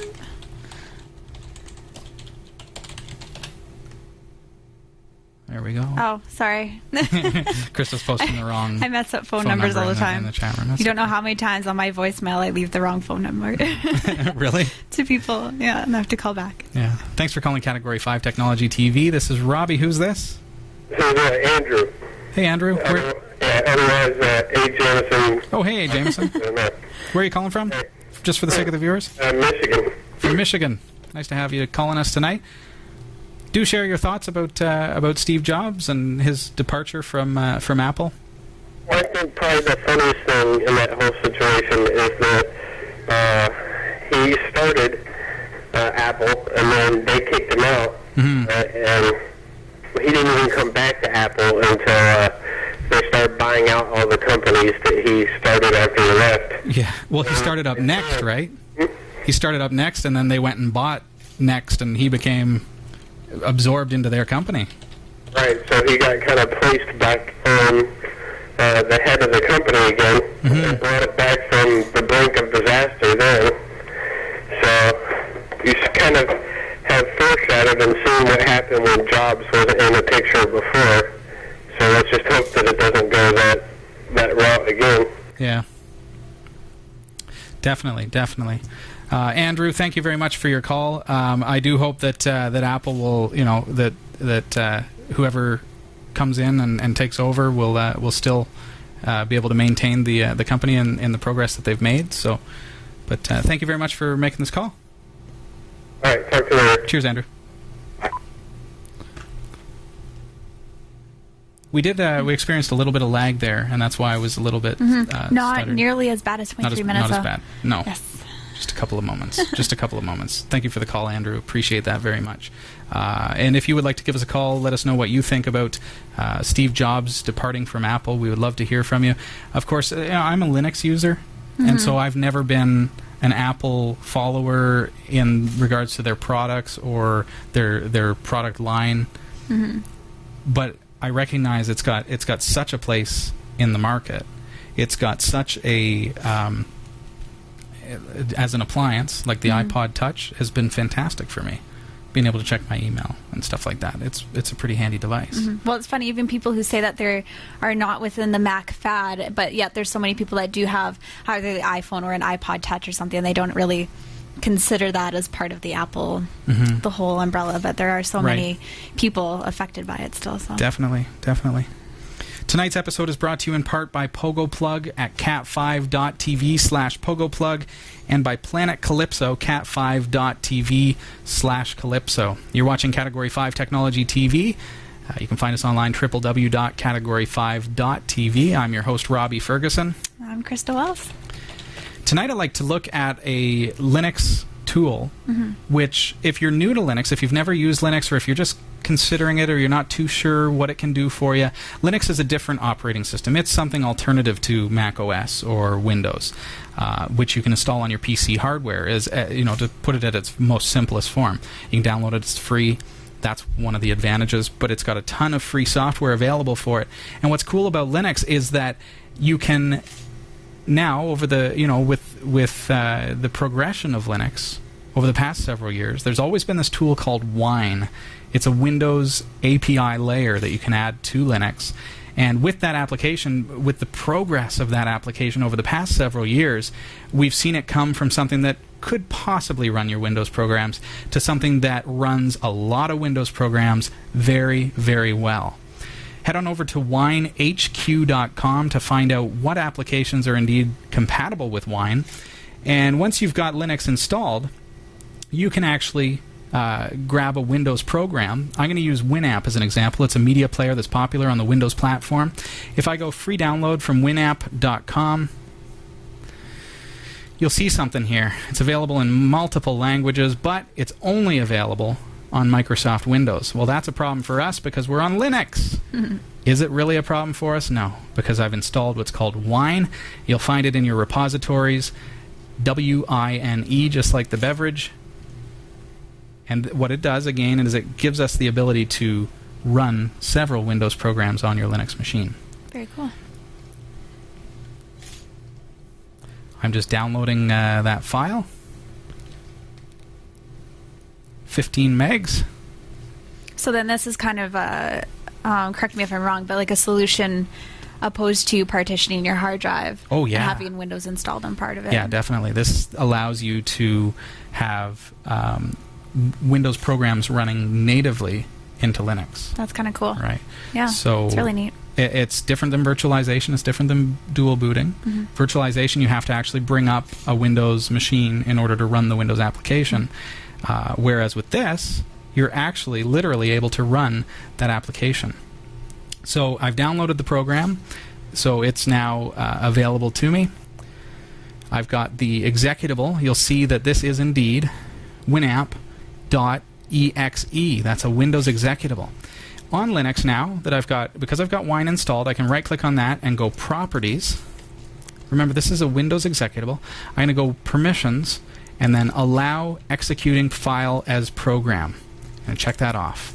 There we go. Oh, sorry. Christa's posting the wrong. I mess up phone, phone numbers number all the time. In the, chat room. you don't know how many times on my voicemail I leave the wrong phone number. really? to people, yeah, and I have to call back. Yeah. Thanks for calling Category Five Technology TV. This is Robbie. Who's this? Hey, is uh, Andrew. Hey, Andrew. Uh, Where... yeah, otherwise, uh, A. Jameson. Oh, hey, A. Jameson. Where are you calling from? Just for the sake of the viewers. Uh, Michigan. From Michigan. Nice to have you calling us tonight do share your thoughts about uh, about Steve Jobs and his departure from uh, from Apple. I think probably the funniest thing in that whole situation is that uh, he started uh, Apple and then they kicked him out, mm-hmm. Uh, and he didn't even come back to Apple until uh, they started buying out all the companies that he started after he left. Yeah, well, he started up NeXT, right? He started up NeXT, and then they went and bought NeXT, and he became absorbed into their company. Right. So he got kind of placed back on uh, the head of the company again, mm-hmm. and brought it back from the brink of disaster then. So you kind of have foreshadowed and seen what happened when Jobs wasn't in the picture before. So let's just hope that it doesn't go that that route again. Yeah. Definitely, definitely. Uh, Andrew, thank you very much for your call. Um, I do hope that uh, that Apple will, you know, that that uh, whoever comes in and, and takes over will uh, will still uh, be able to maintain the uh, the company and, and, the progress that they've made. So, but thank you very much for making this call. All right, talk to you later. Cheers, Andrew. We did. Uh, we experienced a little bit of lag there, and that's why I was a little bit. Mm-hmm. Uh, not stuttered. nearly as bad as twenty-three not as, minutes. Not as bad. No. Yes. Just a couple of moments. just a couple of moments. Thank you for the call, Andrew. Appreciate that very much. Uh, and if you would like to give us a call, let us know what you think about uh, Steve Jobs departing from Apple. We would love to hear from you. Of course, uh, you know, I'm a Linux user, mm-hmm. and so mm-hmm. I've never been an Apple follower in regards to their products or their their product line. Mm-hmm. But I recognize it's got it's got such a place in the market. It's got such a um, as an appliance, like the mm-hmm. iPod Touch, has been fantastic for me. being able to check my email and stuff like that. It's it's a pretty handy device. Well, it's funny, even people who say that they are not within the Mac fad, but yet there's so many people that do have either the iPhone or an iPod Touch or something. and They don't really consider that as part of the Apple, the whole umbrella, but there are so Right. many people affected by it still. So Definitely, definitely. Tonight's episode is brought to you in part by Pogo Plug at cat5.tv slash Pogo Plug and by Planet Calypso, cat5.tv slash Calypso. You're watching Category 5 Technology TV. Uh, you can find us online, www.category5.tv. I'm your host, Robbie Ferguson. I'm Christa Wells. Tonight, I'd like to look at a Linux tool, which, if you're new to Linux, if you've never used Linux, or if you're just considering it or you're not too sure what it can do for you, Linux is a different operating system. It's something alternative to Mac OS or Windows, uh, which you can install on your PC hardware. Is uh, you know to put it at its most simplest form. You can download it; it's free. That's one of the advantages, but it's got a ton of free software available for it. And what's cool about Linux is that you can now over the you know with with uh, the progression of Linux over the past several years, there's always been this tool called Wine. It's a Windows API layer that you can add to Linux. And with that application, with the progress of that application over the past several years, we've seen it come from something that could possibly run your Windows programs to something that runs a lot of Windows programs very, very well head on over to winehq.com to find out what applications are indeed compatible with Wine. And once you've got Linux installed, you can actually uh, grab a Windows program. I'm going to use Winamp as an example. It's a media player that's popular on the Windows platform. If I go free download from winamp.com, you'll see something here. It's available in multiple languages, but it's only available on Microsoft Windows. Well, that's a problem for us because we're on Linux. Is it really a problem for us? No, because I've installed what's called Wine. You'll find it in your repositories, W I N E, just like the beverage. And what it does, again, is it gives us the ability to run several Windows programs on your Linux machine. Very cool. I'm just downloading uh, that file. 15 megs. So then this is kind of a, um, correct me if I'm wrong, but like a solution opposed to partitioning your hard drive. Oh, and yeah. having Windows installed on part of it. Yeah, definitely. This allows you to have um, Windows programs running natively into Linux. That's kind of cool. Right. Yeah. So it's really neat. it's different than virtualization. It's different than dual booting. Mm-hmm. Virtualization, you have to actually bring up a Windows machine in order to run the Windows application. Uh, whereas with this, you're actually literally able to run that application. So I've downloaded the program, so it's now uh, available to me. I've got the executable. You'll see that this is indeed winamp.exe. That's a Windows executable. On Linux now that I've got because I've got Wine installed, I can right click on that and go properties. Remember this is a Windows executable. I'm going to go permissions and then allow executing file as program. And check that off.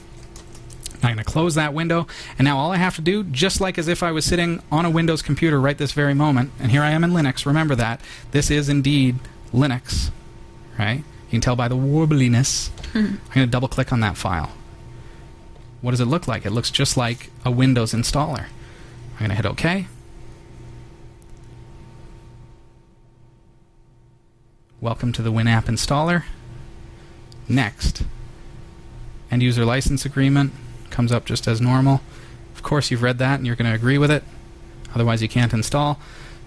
I'm going to close that window, and now all I have to do, just like as if I was sitting on a Windows computer right this very moment, and here I am in Linux, remember that, this is indeed Linux, right? You can tell by the warbliness. Hmm. I'm going to double click on that file. What does it look like? It looks just like a Windows installer. I'm going to hit OK. Welcome to the Winamp installer. Next. End user license agreement comes up just as normal. Of course, you've read that and you're going to agree with it. Otherwise, you can't install.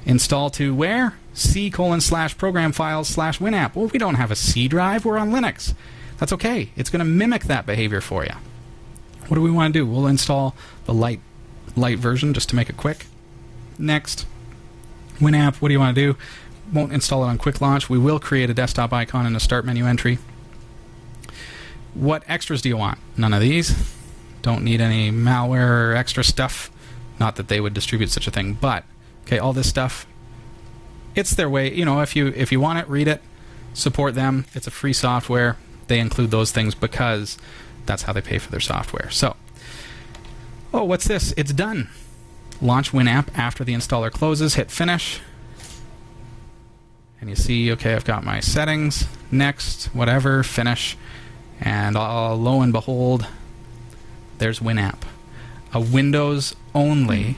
Install to where? C colon slash program files slash Winamp. Well, we don't have a C drive. We're on Linux. That's okay. It's going to mimic that behavior for you. What do we want to do? We'll install the light light version just to make it quick. Next. Winamp, what do you want to do? Won't install it on quick launch. We will create a desktop icon and a start menu entry. What extras do you want? None of these. Don't need any malware or extra stuff. Not that they would distribute such a thing, but okay, all this stuff. It's their way, you know, if you if you want it, read it, support them. It's a free software. They include those things because that's how they pay for their software. So, oh, what's this? It's done. Launch Winamp after the installer closes, hit finish. And you see, okay, I've got my settings, next, whatever, finish And uh, lo and behold, there's Winamp, a Windows only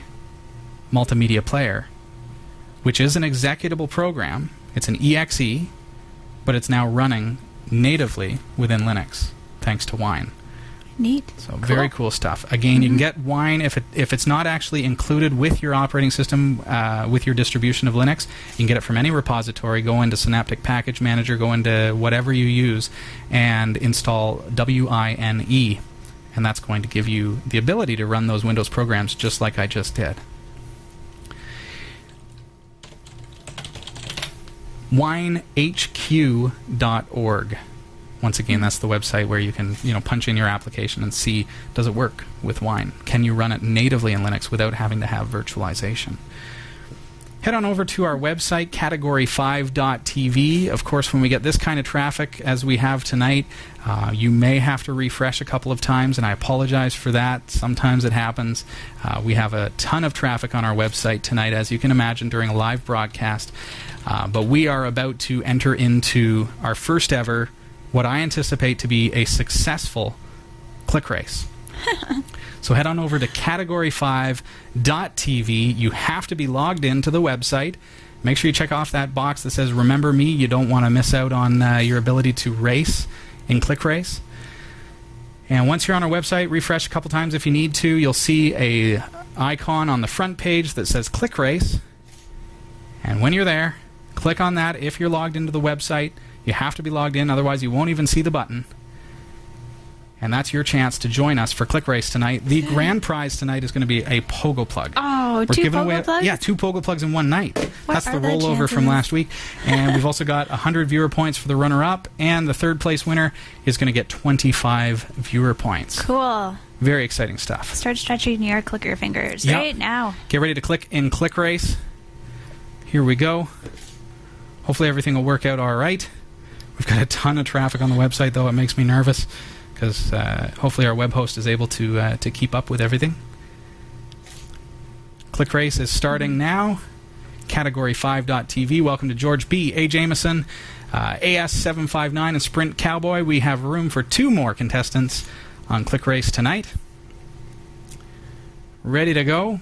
multimedia player, which is an executable program. It's an EXE, but it's now running natively within Linux thanks to Wine. Neat. So very cool stuff. Again, you can get Wine if it if it's not actually included with your operating system uh, with your distribution of Linux. You can get it from any repository. Go into Synaptic Package Manager. Go into whatever you use, and install WINE, and that's going to give you the ability to run those Windows programs just like I just did. winehq.org. Once again, that's the website where you can, you know, punch in your application and see does it work with Wine? Can you run it natively in Linux without having to have virtualization? Head on over to our website, category5.tv. Of course, when we get this kind of traffic as we have tonight, uh, you may have to refresh a couple of times, and I apologize for that. Sometimes it happens. Uh, we have a ton of traffic on our website tonight, as you can imagine, during a live broadcast. Uh, but we are about to enter into our first ever, what I anticipate to be a successful click race. so head on over to category5.tv. You have to be logged into the website. Make sure you check off that box that says "Remember me." You don't want to miss out on uh, your ability to race in Click Race. And once you're on our website, refresh a couple times if you need to. You'll see a icon on the front page that says Click Race. And when you're there, click on that if you're logged into the website. You have to be logged in, otherwise, you won't even see the button. And that's your chance to join us for Click Race tonight. The grand prize tonight is going to be a Pogo plug. Oh, We're two giving Pogo away, plugs? Yeah, two Pogo plugs in one night. What that's the rollover from last week. And we've also got 100 viewer points for the runner up, and the third place winner is going to get 25 viewer points. Cool. Very exciting stuff. Start stretching your clicker fingers Yep. right now. Get ready to click in Click Race. Here we go. Hopefully everything will work out all right. We've got a ton of traffic on the website, though. It makes me nervous because uh, hopefully our web host is able to uh, to keep up with everything. Click Race is starting now. Category5.tv. Welcome to George B. A. Jameson, uh, AS759, and Sprint Cowboy. We have room for two more contestants on Click Race tonight. Ready to go?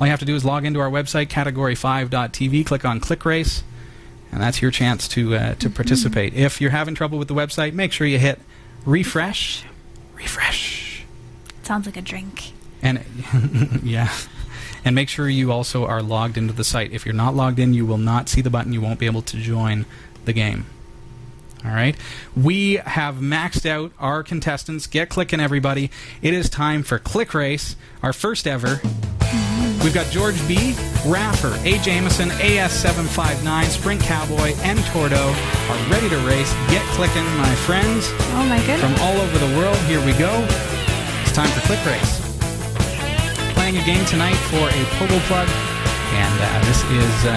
All you have to do is log into our website, category5.tv, click on Click Race, and that's your chance to uh, to participate. If you're having trouble with the website, make sure you hit refresh, refresh, Sounds like a drink. and yeah, and make sure you also are logged into the site. If you're not logged in, you will not see the button. You won't be able to join the game. All right. We have maxed out our contestants. Get clicking, everybody. It is time for Click Race, our first ever. We've got George B., Raffer, A. Jameson, AS759, Sprint Cowboy, and Tordo are ready to race. Get clicking, my friends. Oh my goodness. From all over the world, here we go. It's time for Click Race. Playing a game tonight for a Pogo Plug, and uh, this is uh,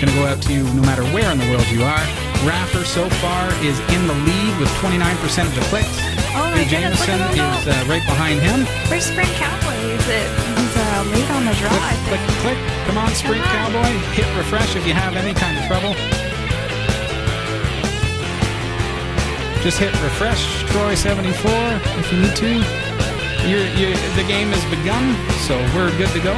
going to go out to you no matter where in the world you are. Raffer so far is in the lead with 29% of the clicks. Oh my A. goodness, look at is uh, right behind him. Where's Sprint Cowboy? Is it, uh, late on the. I Click, click, click. Come on, Sprint Come on. Cowboy. Hit refresh if you have any kind of trouble. Just hit refresh, Troy74, if you need to. You're, you the game has begun, so we're good to go.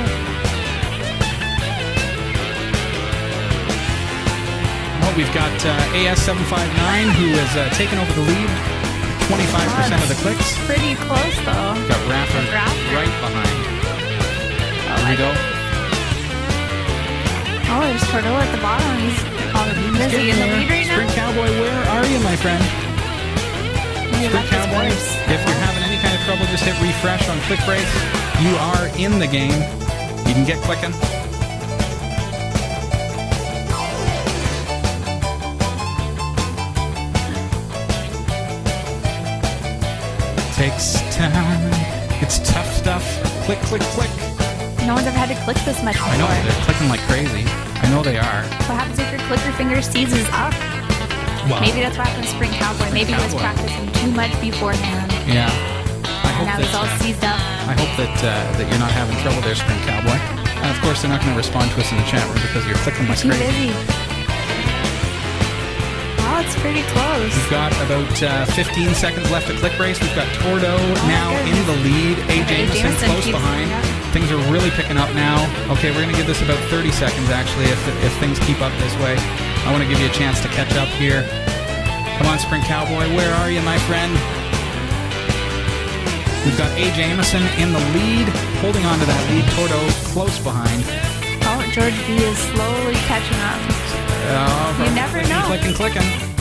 Well, we've got uh, AS759 who has uh, taken over the lead, 25% of the clicks. Pretty close though. Got Raffer. right behind. Here we go. Oh, there's Turtle at the bottom. He's probably busy in the lead right Sprint now. Cowboy, where are you, my friend? Sprint Cowboy, if you're having any kind of trouble, just hit refresh on Click Race. You are in the game. You can get clicking. Takes time. It's tough stuff. Click, click, click. No one's ever had to click this much before. I know they're clicking like crazy. I know they are. What happens if your clicker finger seizes up? Well, Maybe that's what happened to Sprint Cowboy. Maybe he was practicing too much beforehand. yeah. I hope now that, he's all uh, seized up. I hope that uh, that you're not having trouble there, Sprint Cowboy. And of course, they're not going to respond to us in the chat room because you're clicking like Too crazy. busy. Oh, it's pretty close. We've got about uh, 15 seconds left to click race. We've got Tordo now in the lead. A. Jameson Jameson close behind. Things are really picking up now. Okay, we're going to give this about 30 seconds actually if, if things keep up this way. I want to give you a chance to catch up here. Come on, Sprint Cowboy. Where are you, my friend? We've got A. Jameson in the lead, holding on to that lead. Tordo close behind. Oh, George B is slowly catching up. Uh, You never know. Clicking, clicking.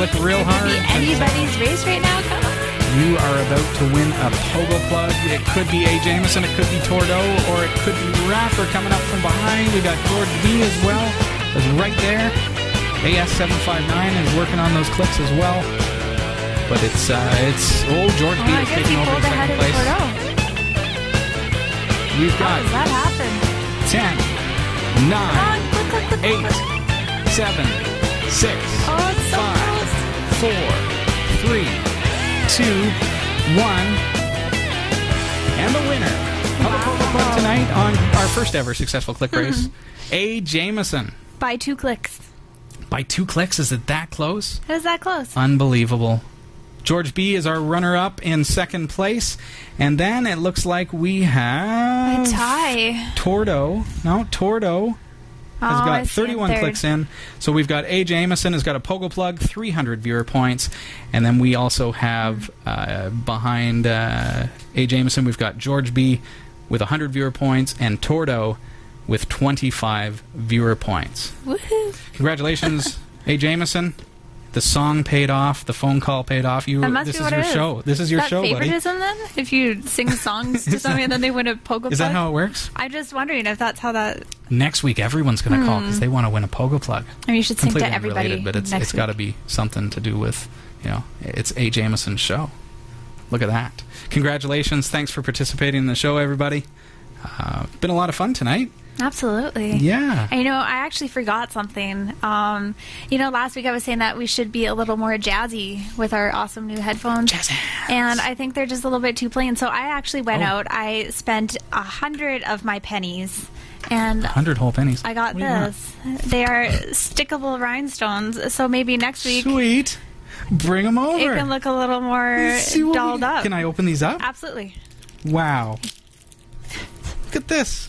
Click real hard. Could be anybody's race right now, come on. You are about to win a pogo plug. It could be A. Jameson, it could be Tordo, or it could be Raffer coming up from behind. We got George B as well. Is right there. AS759 is working on those clicks as well. But it's uh, it's oh George Oh, B is taking over second place. We've How got does that happen? 10, 9, on, click, click, click, click, 8, click. 7, 6, Oh, so five, close. Four, three, two, one, and the winner of the Pogo Plug tonight on our first ever successful click race, A. Jameson. By two clicks. By two clicks, is it that close? How is that close? Unbelievable. George B is our runner up in second place. And then it looks like we have. A have tie. Tordo. No, Tordo has Oh, got 31 clicks in. So we've got A. Jameson has got a Pogo Plug, 300 viewer points. And then we also have uh, behind uh, A. Jameson, we've got George B. with 100 viewer points and Tordo with 25 viewer points. Woohoo. Congratulations, A. Jameson. The song paid off. The phone call paid off. You. That must this be is what your it is. show. This is your that show, buddy. favoritism then? If you sing songs to somebody and then they win a pogo Is that how it works? I'm just wondering if that's how that. Next week, everyone's going to call because they want to win a pogo plug. I mean, you should sing Completely to everybody. unrelated, but it's it's got to be something to do with, you know, it's A. Jameson's show. Look at that! Congratulations! Thanks for participating in the show, everybody. Uh, been a lot of fun tonight. Absolutely. Yeah. And, you know, I actually forgot something. Um, you know, last week I was saying that we should be a little more jazzy with our awesome new headphones. Jazz And I think they're just a little bit too plain. So I actually went Oh. out. I spent a hundred of my pennies, and Hundred whole pennies. I got What this. They are stickable rhinestones. So maybe next week Sweet. Bring them over. it can look a little more what we- dolled up. Can I open these up? Absolutely. Wow. Look at this.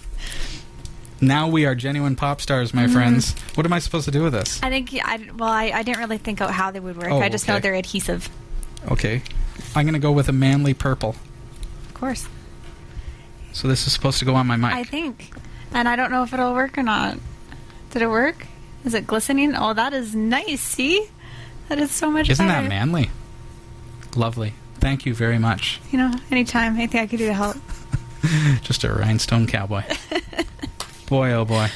Now we are genuine pop stars, my mm-hmm. friends. What am I supposed to do with this? I think I well, I, I didn't really think out how they would work. Oh, I just know they're adhesive. Okay. I'm going to go with a manly purple. Of course. So this is supposed to go on my mic. I think. And I don't know if it'll work or not. Did it work? Is it glistening? Oh, that is nice. See? That is so much Isn't better. that manly? Lovely. Thank you very much. You know, anytime, anything I could do to help. Just a rhinestone cowboy. boy, oh boy.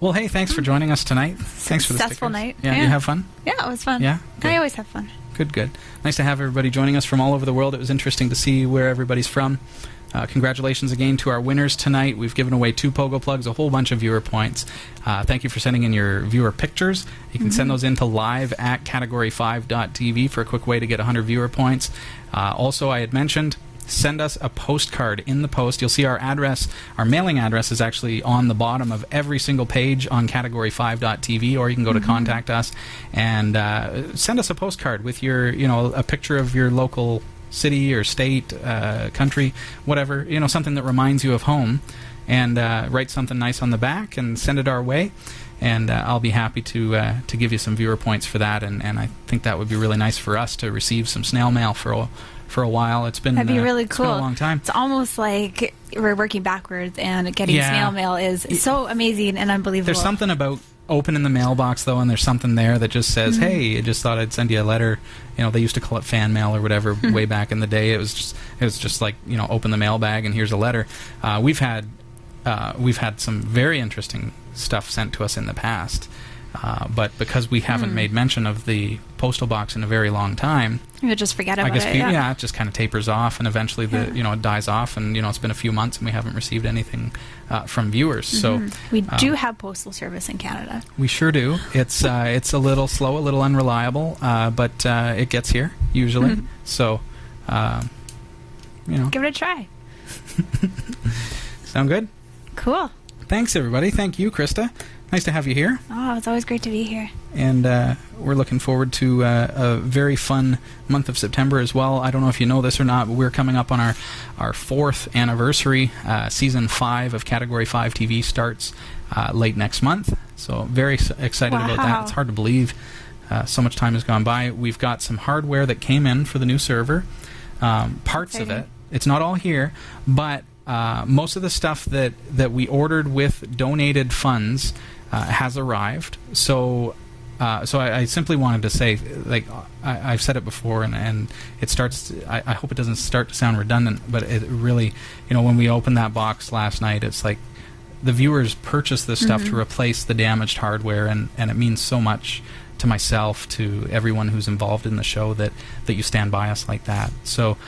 Well, hey, thanks for joining us tonight. Thanks for the Successful night. Yeah, Yeah. you have fun? Yeah, it was fun. Yeah? Good. I always have fun. Good, good. Nice to have everybody joining us from all over the world. It was interesting to see where everybody's from. Uh, congratulations again to our winners tonight. We've given away two Pogo plugs, a whole bunch of viewer points. Uh, thank you for sending in your viewer pictures. You can send those in to live at category5.tv for a quick way to get 100 viewer points. Uh, also, I had mentioned send us a postcard in the post. You'll see our address, our mailing address is actually on the bottom of every single page on category5.tv, or you can go to contact us and uh, send us a postcard with your, you know, a picture of your local city or state, uh, country, whatever, you know, something that reminds you of home, and uh, write something nice on the back and send it our way. And uh, I'll be happy to uh, to give you some viewer points for that, and, and I think that would be really nice for us to receive some snail mail for for a while. It's been That'd be uh, really it's cool. been a long time. It's almost like we're working backwards, and getting Yeah. snail mail is so amazing and unbelievable. There's something about opening the mailbox though, and there's something there that just says, Mm-hmm. "Hey, I just thought I'd send you a letter." You know, they used to call it fan mail or whatever Mm-hmm. way back in the day. It was just it was just like you know, open the mailbag and here's a letter. Uh, we've had uh, we've had some very interesting stuff sent to us in the past. Uh, but because we haven't Hmm. made mention of the postal box in a very long time, You'll just forget about I guess it. pe- yeah. yeah. it just kind of tapers off, and eventually the Yeah. you know it dies off, and you know it's been a few months, and we haven't received anything uh, from viewers. So Mhm. we um, do have postal service in Canada. we sure do. It's uh, it's a little slow, a little unreliable, uh, but uh, it gets here usually. Mhm. So, um, you know, Give it a try. sound good. Cool. Thanks everybody. Thank you, Christa. Nice to have you here. Oh, it's always great to be here. and uh, we're looking forward to uh, a very fun month of September as well. I don't know if you know this or not, but we're coming up on our our fourth anniversary. Uh, season five of Category Five TV starts uh, late next month, so very excited about that. It's hard to believe uh, so much time has gone by. We've got some hardware that came in for the new server, um, parts of it. It's not all here, but uh, most of the stuff that, that we ordered with donated funds uh, has arrived. So, uh, so I, I simply wanted to say, like I, I've said it before, and, and it starts. I, I hope it doesn't start to sound redundant, but it really, you know, when we opened that box last night, it's like the viewers purchased this stuff to replace the damaged hardware, and, and it means so much to myself, to everyone who's involved in the show, that, that you stand by us like that. So,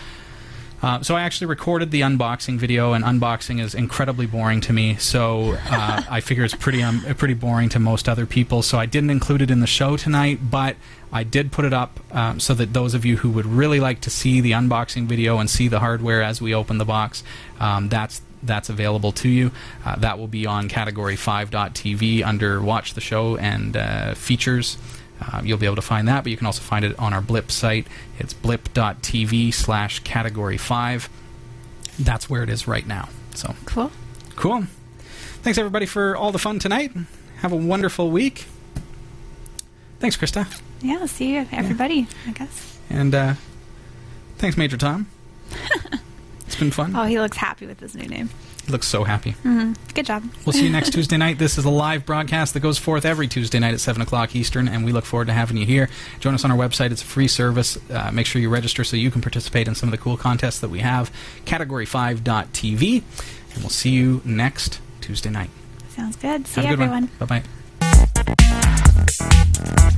uh, so I actually recorded the unboxing video, and unboxing is incredibly boring to me. So uh, I figure it's pretty um, pretty boring to most other people. So I didn't include it in the show tonight, but I did put it up um, so that those of you who would really like to see the unboxing video and see the hardware as we open the box, um, that's that's available to you. Uh, that will be on category 5.tv under Watch the Show and uh, Features. Uh, you'll be able to find that, but you can also find it on our Blip site. It's blip.tv slash category 5. That's where it is right now. So, Cool. cool. Thanks, everybody, for all the fun tonight. Have a wonderful week. Thanks, Christa. Yeah, see you, everybody, I guess. And uh, thanks, Major Tom. it's been fun. Oh, he looks happy with his new name looks so happy. Mm-hmm. Good job. We'll see you next Tuesday night. This is a live broadcast that goes forth every Tuesday night at 7 o'clock Eastern, and we look forward to having you here. Join us on our website. It's a free service. Uh, make sure you register so you can participate in some of the cool contests that we have. Category5.tv. And we'll see you next Tuesday night. Sounds good. See have you, everyone. Bye bye.